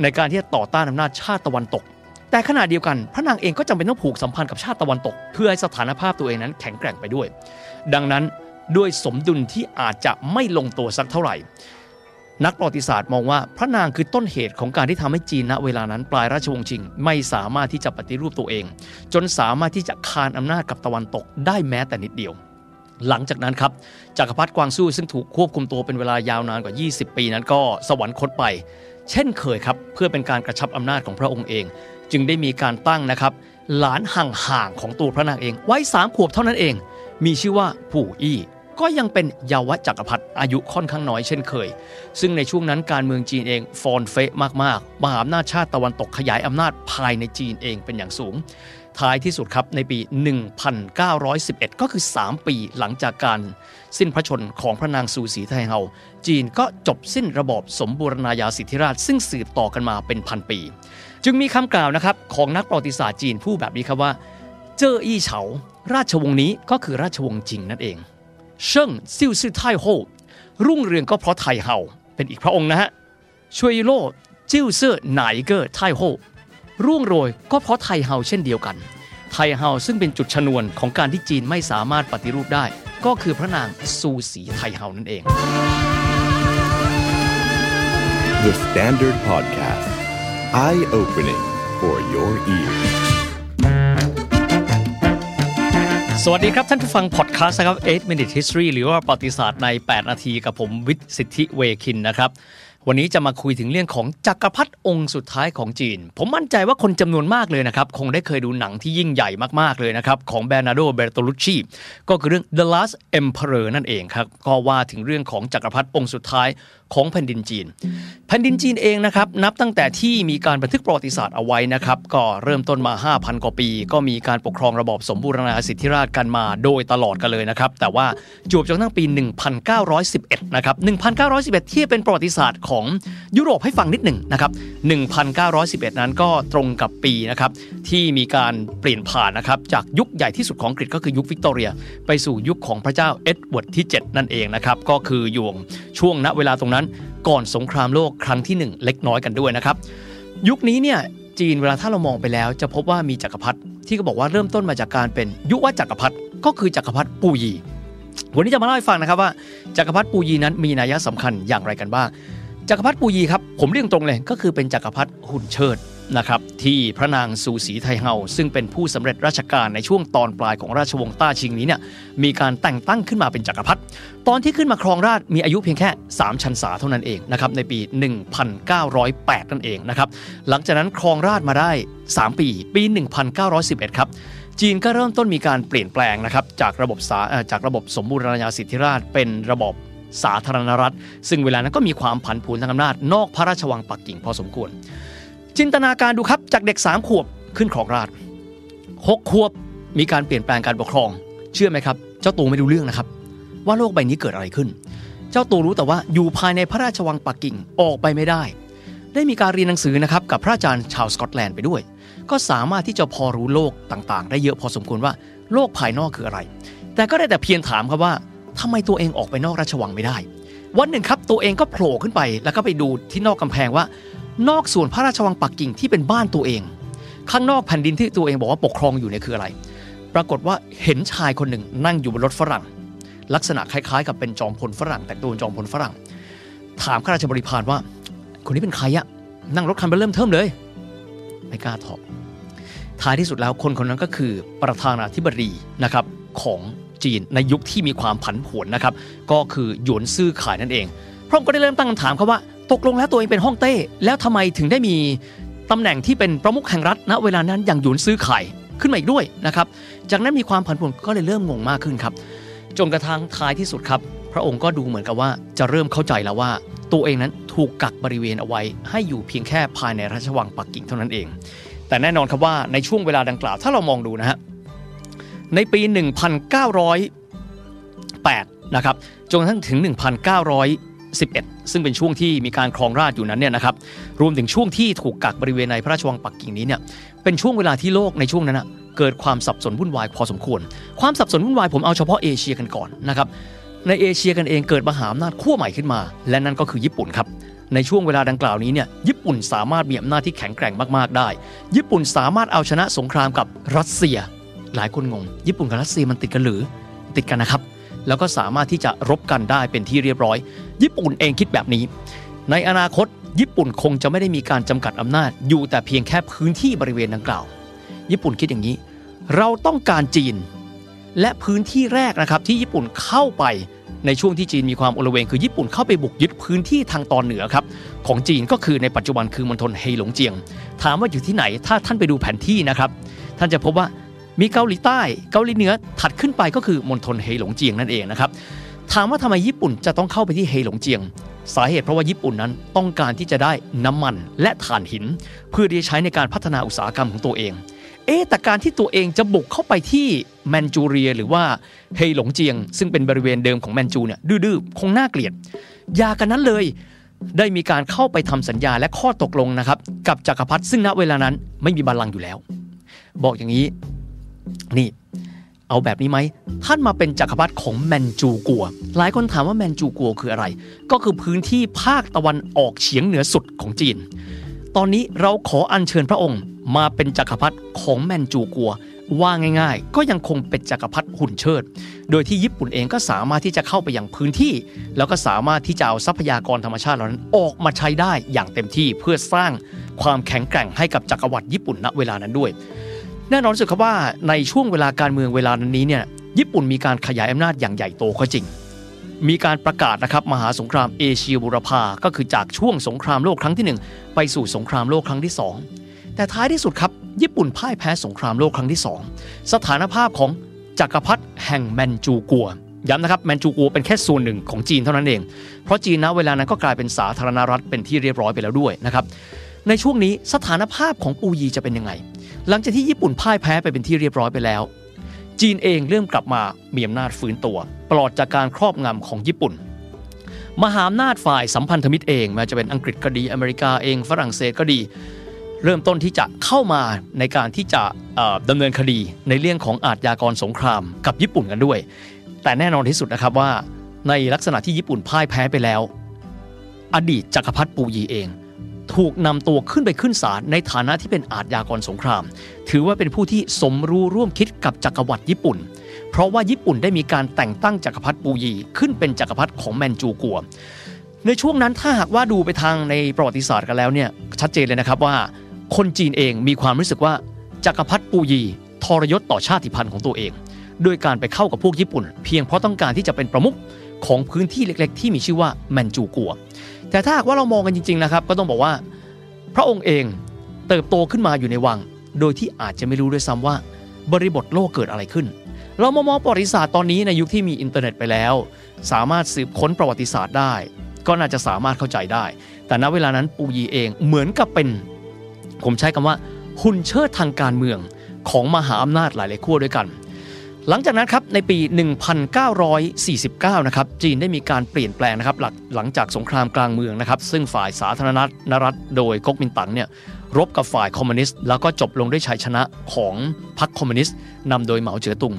ในการที่จะต่อต้านอำนาจชาติตะวันตก แต่ขณะเดียวกัน พระนางเองก็จำเป็นต้องผูกสัมพันธ์กับชาติตะวันตก เพื่อให้สถานภาพตัวเองนั้นแข็งแกร่งไปด้วย ดังนั้นด้วยสมดุลที่อาจจะไม่ลงตัวสักเท่าไหร่ นักประวัติศาสตร์มองว่าพระนางคือต้นเหตุของการที่ทำให้จีนณเวลานั้นปลายราชวงศ์ชิง ไม่สามารถที่จะปฏิรูปตัวเอง จนสามารถที่จะคานอำนาจกับตะวันตกได้แม้แต่นิดเดียวหลังจากนั้นครับจักรพรรดิกวางซู่ซึ่งถูกควบคุมตัวเป็นเวลายาวนานกว่า 20 ปีนั้นก็สวรรคตไป เช่นเคยครับ เพื่อเป็นการกระชับอำนาจของพระองค์เอง จึงได้มีการตั้งนะครับ หลานห่างๆของตัวพระนางเองไว้สามขวบเท่านั้นเอง มีชื่อว่าผู่อี้ก็ยังเป็นเยาวจักรพรรดิอายุค่อนข้างน้อยเช่นเคย ซึ่งในช่วงนั้นการเมืองจีนเองฟอนเฟะมากๆมหาอำนาจชาติตะวันตกขยายอำนาจภายในจีนเองเป็นอย่างสูง ท้ายที่สุดครับในปี 1911 ก็คือ 3 ปีหลังจากการสิ้นพระชนของพระนางซูสีไทเฮา จีนก็จบสิ้นระบอบสมบูรณาญาสิทธิราช ซึ่งสืบต่อกันมาเป็นพันปี จึงมีคำกล่าวนะครับของนักประวัติศาสตร์จีนผู้แบบนี้ครับว่า เจ้ออี้เฉา ราชวงศ์นี้ก็คือราชวงศ์จริงนั่นเองเชิ่งซิ่วซื่อไทโฮรุ่งเรืองก็เพราะไทเฮาเป็นอีกพระองค์นะฮะช่วยโลจิ้วเซื่อหนเกอร์ไทโฮร่วงโรยก็เพราะไทเฮาเช่นเดียวกัน ไทเฮาซึ่งเป็นจุดชนวนของการที่จีนไม่สามารถปฏิรูปได้ ก็คือพระนางซูสีไทเฮานั่นเอง The Standard Podcast. Eye opening for your ears. สวัสดีครับท่านผู้ฟังพอดแคสต์นะครับ 8 Minute History หรือว่าประวัติศาสตร์ใน 8 นาทีกับผมวิทย์สิทธิเวคินนะครับวันนี้จะมาคุยถึงเรื่องของจักรพรรดิองค์สุดท้ายของจีน ผมมั่นใจว่าคนจำนวนมากเลยนะครับ คงได้เคยดูหนังที่ยิ่งใหญ่มากๆเลยนะครับ ของเบร์นาร์โดแบร์โตลุชชีก็คือเรื่อง The Last Emperor นั่นเองครับ ก็ว่าถึงเรื่องของจักรพรรดิองค์สุดท้าย ของแผ่นดินจีน แผ่นดินจีนเองนะครับนับตั้งแต่ที่มีการบันทึกประวัติศาสตร์เอาไว้นะครับก็เริ่มต้นมา 5,000 กว่าปี ก็มีการปกครองระบอบสมบูรณาญาสิทธิราชย์กันมาโดยตลอดกันเลยนะครับแต่ว่าจวบจนกระทั่งปี 1911 นะครับ 1911 ที่เป็นประวัติศาสตร์ของยุโรปให้ฟังนิดหนึ่งนะครับ 1911 นั้นก็ตรงกับปีนะครับที่มีการเปลี่ยนผ่านนะครับจากยุคใหญ่ที่สุดของอังกฤษก็คือยุควิกตอเรีย ไปสู่ยุคของพระเจ้าเอ็ดเวิร์ดที่ 7 นั่นเองนะครับก็คืออยู่ช่วงณเวลาตรงนั้นก่อนสงครามโลกครั้งที่ 1 เล็กน้อยกันด้วยนะครับ ยุคนี้เนี่ยจีนเวลาถ้าเรามองไปแล้วจะพบว่ามีจักรพรรดิที่ก็บอกว่าเริ่มต้นมาจากการเป็นยุวจักรพรรดิก็คือจักรพรรดิปูยี วันนี้จะมาเล่าให้ฟังนะครับว่าจักรพรรดิปูยีนั้นมีนัยสำคัญอย่างไรกันบ้าง จักรพรรดิปูยีครับผมเรียกตรงเลยก็คือเป็นจักรพรรดิหุ่นเชิด นะครับที่พระนางซูสีไทเฮาซึ่งเป็นผู้สำเร็จราชการในช่วงตอนปลายของราชวงศ์ต้าชิงนี้เนี่ยมีการแต่งตั้งขึ้นมาเป็นจักรพรรดิตอนที่ขึ้นมาครองราชมีอายุเพียงแค่ 3 ชันษาเท่านั้นเองนะครับในปี 1908 นั่นเองนะครับหลังจากนั้นครองราชมาได้ 3 ปี ปี 1911 ครับจีนก็เริ่มต้นมีการเปลี่ยนแปลงนะครับจากระบบสาจากระบบสมบูรณาญาสิทธิราชเป็นระบบสาธารณรัฐ ซึ่งเวลานั้นก็มีความผันผวนทางอำนาจนอกพระราชวังปักกิ่งพอสมควร จินตนาการดูครับจากเด็ก 3 ขวบขึ้นครองราช6ขวบมีการเปลี่ยนแปลงการปกครอง เชื่อไหมครับ เจ้าตัวไม่รู้เรื่องนะครับ ว่าโลกใบนี้เกิดอะไรขึ้น เจ้าตัวรู้แต่ว่าอยู่ภายในพระราชวังปักกิ่งออกไปไม่ได้ ได้มีการเรียนหนังสือนะครับกับพระอาจารย์ชาวสกอตแลนด์ไปด้วย ก็สามารถที่จะพอรู้โลกต่างๆ ได้เยอะพอสมควรว่าโลกภายนอกคืออะไร แต่ก็ได้แต่เพียงถามครับว่าทำไมตัวเองออกไปนอกราชวังไม่ได้ วันหนึ่งครับตัวเองก็โผล่ขึ้นไปแล้วก็ไปดูที่นอกกำแพงว่า นอกส่วนพระราชวังปักกิ่งที่เป็นบ้านตัวเอง ข้างนอกแผ่นดินที่ตัวเองบอกว่าปกครองอยู่เนี่ยคืออะไร ปรากฏว่าเห็นชายคนหนึ่งนั่งอยู่บนรถฝรั่ง ลักษณะคล้ายๆ กับเป็นจอมพลฝรั่ง แต่งตัวเป็นจอมพลฝรั่ง ถามข้าราชบริพารว่า คนนี้เป็นใครอะนั่งรถคันเบเริ่มเทิมเลย ไม่กล้าตอบท้ายที่สุดแล้วคนคนนั้นก็คือประธานาธิบดีนะครับของจีนในยุคที่มีความผันผวนนะครับ ก็คือหยวนซื่อขายนั่นเองพระองค์ก็ได้เริ่มตั้งคำถามครับว่า ตกลงแล้วตัวเองเป็นฮ่องเต้ แล้วทำไมถึงได้มีตำแหน่งที่เป็นประมุขแห่งรัฐณเวลานั้นอย่างหยวนซื่อขายขึ้นมาอีกด้วยนะครับ จากนั้นมีความผันผวนก็เลยเริ่มงงมากขึ้นครับ จนกระทั่งท้ายที่สุดครับ พระองค์ก็ดูเหมือนกับว่าจะเริ่มเข้าใจแล้วว่า ตัวเองนั้นถูกกักบริเวณเอาไว้ ให้อยู่เพียงแค่ภายในราชวังปักกิ่งเท่านั้นเอง แต่แน่นอนครับว่าในช่วงเวลาดังกล่าวถ้าเรามองดูนะฮะในปี 1908 นะครับจนกระทั่งถึง 1911 ซึ่งเป็นช่วงที่มีการครองราชอยู่นั้นเนี่ยนะครับรวมถึงช่วงที่ถูกกักบริเวณในพระราชวังปักกิ่งนี้เนี่ยเป็นช่วงเวลาที่โลกในช่วงนั้นนะเกิดความสับสนวุ่นวายพอสมควร ความสับสนวุ่นวายผมเอาเฉพาะเอเชียกันก่อนนะครับในเอเชียกันเองเกิดมหาอำนาจขั้วใหม่ขึ้นมา และนั่นก็คือญี่ปุ่นครับในช่วงเวลาดังกล่าวนี้เนี่ยญี่ปุ่นสามารถมีอำนาจที่แข็งแกร่งมากๆได้ ญี่ปุ่นสามารถเอาชนะสงครามกับรัสเซีย หลายคนงง ญี่ปุ่นกับรัสเซียมันติดกันหรือติดกันนะครับ แล้วก็สามารถที่จะรบกันได้เป็นที่เรียบร้อย ญี่ปุ่นเองคิดแบบนี้ ในอนาคต ญี่ปุ่นคงจะไม่ได้มีการจำกัดอำนาจ อยู่แต่เพียงแค่พื้นที่บริเวณดังกล่าว ญี่ปุ่นคิดอย่างนี้ เราต้องการจีน และพื้นที่แรกนะครับที่ญี่ปุ่นเข้าไปในช่วงที่จีนมีความโอลเวงคือญี่ปุ่นเข้าไปบุกยึดพื้นที่ทางตอนเหนือครับของจีนก็คือในปัจจุบันคือมณฑลเฮหลงเจียง ถามว่าอยู่ที่ไหนถ้าท่านไปดูแผนที่นะครับ ท่านจะพบว่า มีเกาหลีใต้ เกาหลีเหนือถัดขึ้นไปก็คือมณฑลเฮหลงเจียงนั่นเองนะครับถามว่าทำไมญี่ปุ่นจะต้องเข้าไปที่เฮหลงเจียง สาเหตุเพราะว่าญี่ปุ่นนั้นต้องการที่จะได้น้ำมันและถ่านหิน เพื่อที่จะใช้ในการพัฒนาอุตสาหกรรมของตัวเอง เอ๊แต่การที่ตัวเองจะบุกเข้าไปที่แมนจูเรีย หรือว่าเฮหลงเจียง ซึ่งเป็นบริเวณเดิมของแมนจูเนี่ยดื้อๆคงน่าเกลียดอย่ากันนั้นเลยได้มีการเข้าไปทำสัญญาและข้อตกลงนะครับกับจักรพรรดิซึ่งณเวลานั้นไม่มีบัลลังก์อยู่แล้ว บอกอย่างนี้ นี่ เอาแบบนี้ไหม ท่านมาเป็นจักรพรรดิของแมนจูกัว หลายคนถามว่าแมนจูกัวคืออะไร ก็คือพื้นที่ภาคตะวันออกเฉียงเหนือสุดของจีน ตอนนี้เราขออัญเชิญพระองค์มาเป็นจักรพรรดิของแมนจูกัวว่าง่ายๆ ก็ยังคงเป็นจักรพรรดิหุ่นเชิด โดยที่ญี่ปุ่นเองก็สามารถที่จะเข้าไปยังพื้นที่ แล้วก็สามารถที่จะเอาทรัพยากรธรรมชาติเหล่านั้นออกมาใช้ได้อย่างเต็มที่เพื่อสร้างความแข็งแกร่งให้กับจักรวรรดิญี่ปุ่นณเวลานั้นด้วย แน่นอนสุดครับว่าในช่วงเวลาการเมืองเวลานั้นนี้เนี่ยญี่ปุ่นมีการขยายอำนาจอย่างใหญ่โตก็จริง มีการประกาศนะครับมหาสงครามเอเชียบุรพาก็คือจากช่วงสงครามโลกครั้งที่ 1 ไปสู่สงครามโลกครั้งที่ 2 แต่ท้ายที่สุดครับญี่ปุ่นพ่ายแพ้สงครามโลกครั้งที่ 2 สถานภาพของจักรพรรดิแห่งแมนจูกัวย้ำนะครับแมนจูกัวเป็นแค่ส่วนหนึ่งของจีนเท่านั้นเอง เพราะจีนณเวลานั้นก็กลายเป็นสาธารณรัฐเป็นที่เรียบร้อยไปแล้วด้วยนะครับ ในช่วงนี้สถานภาพของปูยีจะเป็นยังไง หลังจากที่ญี่ปุ่นพ่ายแพ้ไปเป็นที่เรียบร้อยไปแล้ว จีนเองเริ่มกลับมามีอำนาจฟื้นตัว ปลอดจากการครอบงำของญี่ปุ่น มหาอำนาจฝ่ายสัมพันธมิตรเองแม้จะเป็นอังกฤษก็ดีอเมริกาเองฝรั่งเศสก็ดี เริ่มต้นที่จะเข้ามาในการที่จะดำเนินคดีในเรื่องของอาทยากรสงครามกับญี่ปุ่นกันด้วย แต่แน่นอนที่สุดนะครับว่าในลักษณะที่ญี่ปุ่นพ่ายแพ้ไปแล้ว อดีตจักรพรรดิปูยีเอง ถูกนำตัวขึ้นไปขึ้นศาลในฐานะที่เป็นอาทยากรสงคราม ถือว่าเป็นผู้ที่สมรู้ร่วมคิดกับจักรวรรดิญี่ปุ่น เพราะว่าญี่ปุ่นได้มีการแต่งตั้งจักรพรรดิปูยีขึ้นเป็นจักรพรรดิของแมนจูกัว ในช่วงนั้นถ้าหากว่าดูไปทางในประวัติศาสตร์กันแล้วเนี่ยชัดเจนเลยนะครับว่า คนจีนเองมีความรู้สึกว่าจักรพรรดิปูยีทรยศต่อชาติพันธุ์ของตัวเองด้วยการไปเข้ากับพวกญี่ปุ่น เพียงเพราะต้องการที่จะเป็นประมุขของพื้นที่เล็ก ๆ ที่มีชื่อว่าแมนจูกัว แต่ถ้าหากว่าเรามองกันจริงๆนะครับ ก็ต้องบอกว่า พระองค์เองเติบโตขึ้นมาอยู่ในวัง โดยที่อาจจะไม่รู้ด้วยซ้ำว่า บริบทโลกเกิดอะไรขึ้น เรามามองประวัติศาสตร์ตอนนี้ในยุคที่มีอินเทอร์เน็ตไปแล้ว สามารถสืบค้นประวัติศาสตร์ได้ ก็น่าจะสามารถเข้าใจได้ แต่ณเวลานั้นปูยีเองเหมือนกับเป็น ผมใช้คำว่า หุ่นเชิดทางการเมืองของมหาอำนาจหลายๆขั้วด้วยกัน หลังจากนั้นครับในปี 1949 นะครับจีนได้มีการเปลี่ยนแปลงนะครับหลังหลังจากสงครามกลางเมืองนะครับ ซึ่งฝ่ายสาธารณรัฐโดยก๊กมินตั๋งเนี่ยรบกับฝ่ายคอมมิวนิสต์แล้วก็จบลงด้วยชัยชนะของพรรคคอมมิวนิสต์นำโดยเหมาเจ๋อตุง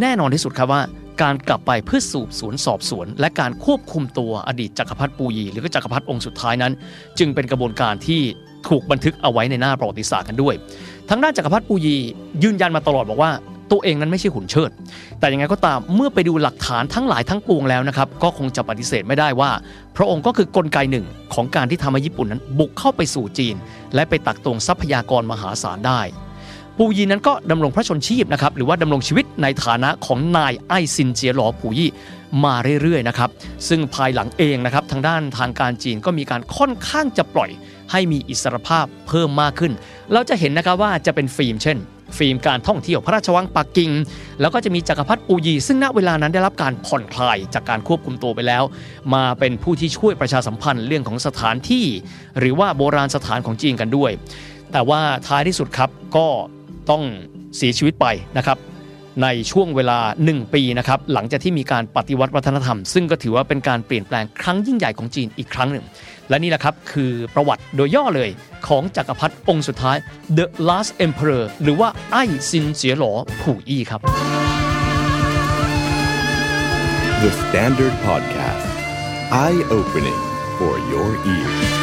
แน่นอนที่สุดครับว่าการกลับไปเพื่อสืบสวนสอบสวน และการควบคุมตัวอดีตจักรพรรดิปูยี หรือก็จักรพรรดิองค์สุดท้ายนั้น จึงเป็นกระบวนการที่ถูกบันทึกเอาไว้ในหน้าประวัติศาสตร์กันด้วย ทางด้านจักรพรรดิปูยียืนยันมาตลอดบอกว่า ตัวเองนั้นไม่ใช่หุ่นเชิด แต่ยังไงก็ตามเมื่อไปดูหลักฐานทั้งหลายทั้งปวงแล้วนะครับก็คงจะปฏิเสธไม่ได้ว่า พระองค์ก็คือกลไกหนึ่งของการที่ทำให้ญี่ปุ่นนั้นบุกเข้าไปสู่จีน และไปตักตวงทรัพยากรมหาศาลได้ปูยีนั้นก็ดำรงพระชนม์ชีพนะครับหรือว่าดำรงชีวิตในฐานะของนายไอซินเจียหลอปูยีมาเรื่อยๆนะครับซึ่งภายหลังเองนะครับทางด้านทางการจีนก็มีการค่อนข้างจะปล่อย ให้มีอิสรภาพเพิ่มมากขึ้น เราจะเห็นนะครับว่าจะเป็นฟิล์มเช่น ฟิล์มการท่องเที่ยวพระราชวังปักกิ่ง แล้วก็จะมีจักรพรรดิปูยีซึ่งณเวลานั้นได้รับการผ่อนคลายจากการควบคุมตัวไปแล้ว มาเป็นผู้ที่ช่วยประชาสัมพันธ์เรื่องของสถานที่ หรือว่าโบราณสถานของจีนกันด้วย แต่ว่าท้ายที่สุดครับก็ต้องเสียชีวิตไปนะครับในช่วงเวลา 1 ปีนะครับหลังจากที่มีการปฏิวัติวัฒนธรรม ซึ่งก็ถือว่าเป็นการเปลี่ยนแปลงครั้งยิ่งใหญ่ของจีนอีกครั้งหนึ่ง และนี่แหละครับ คือประวัติโดยย่อเลยของจักรพรรดิองค์สุดท้าย The Last Emperor หรือว่าไอ้ซินเสียหลอผู่อี้ครับ The Standard Podcast. Eye opening for your ears.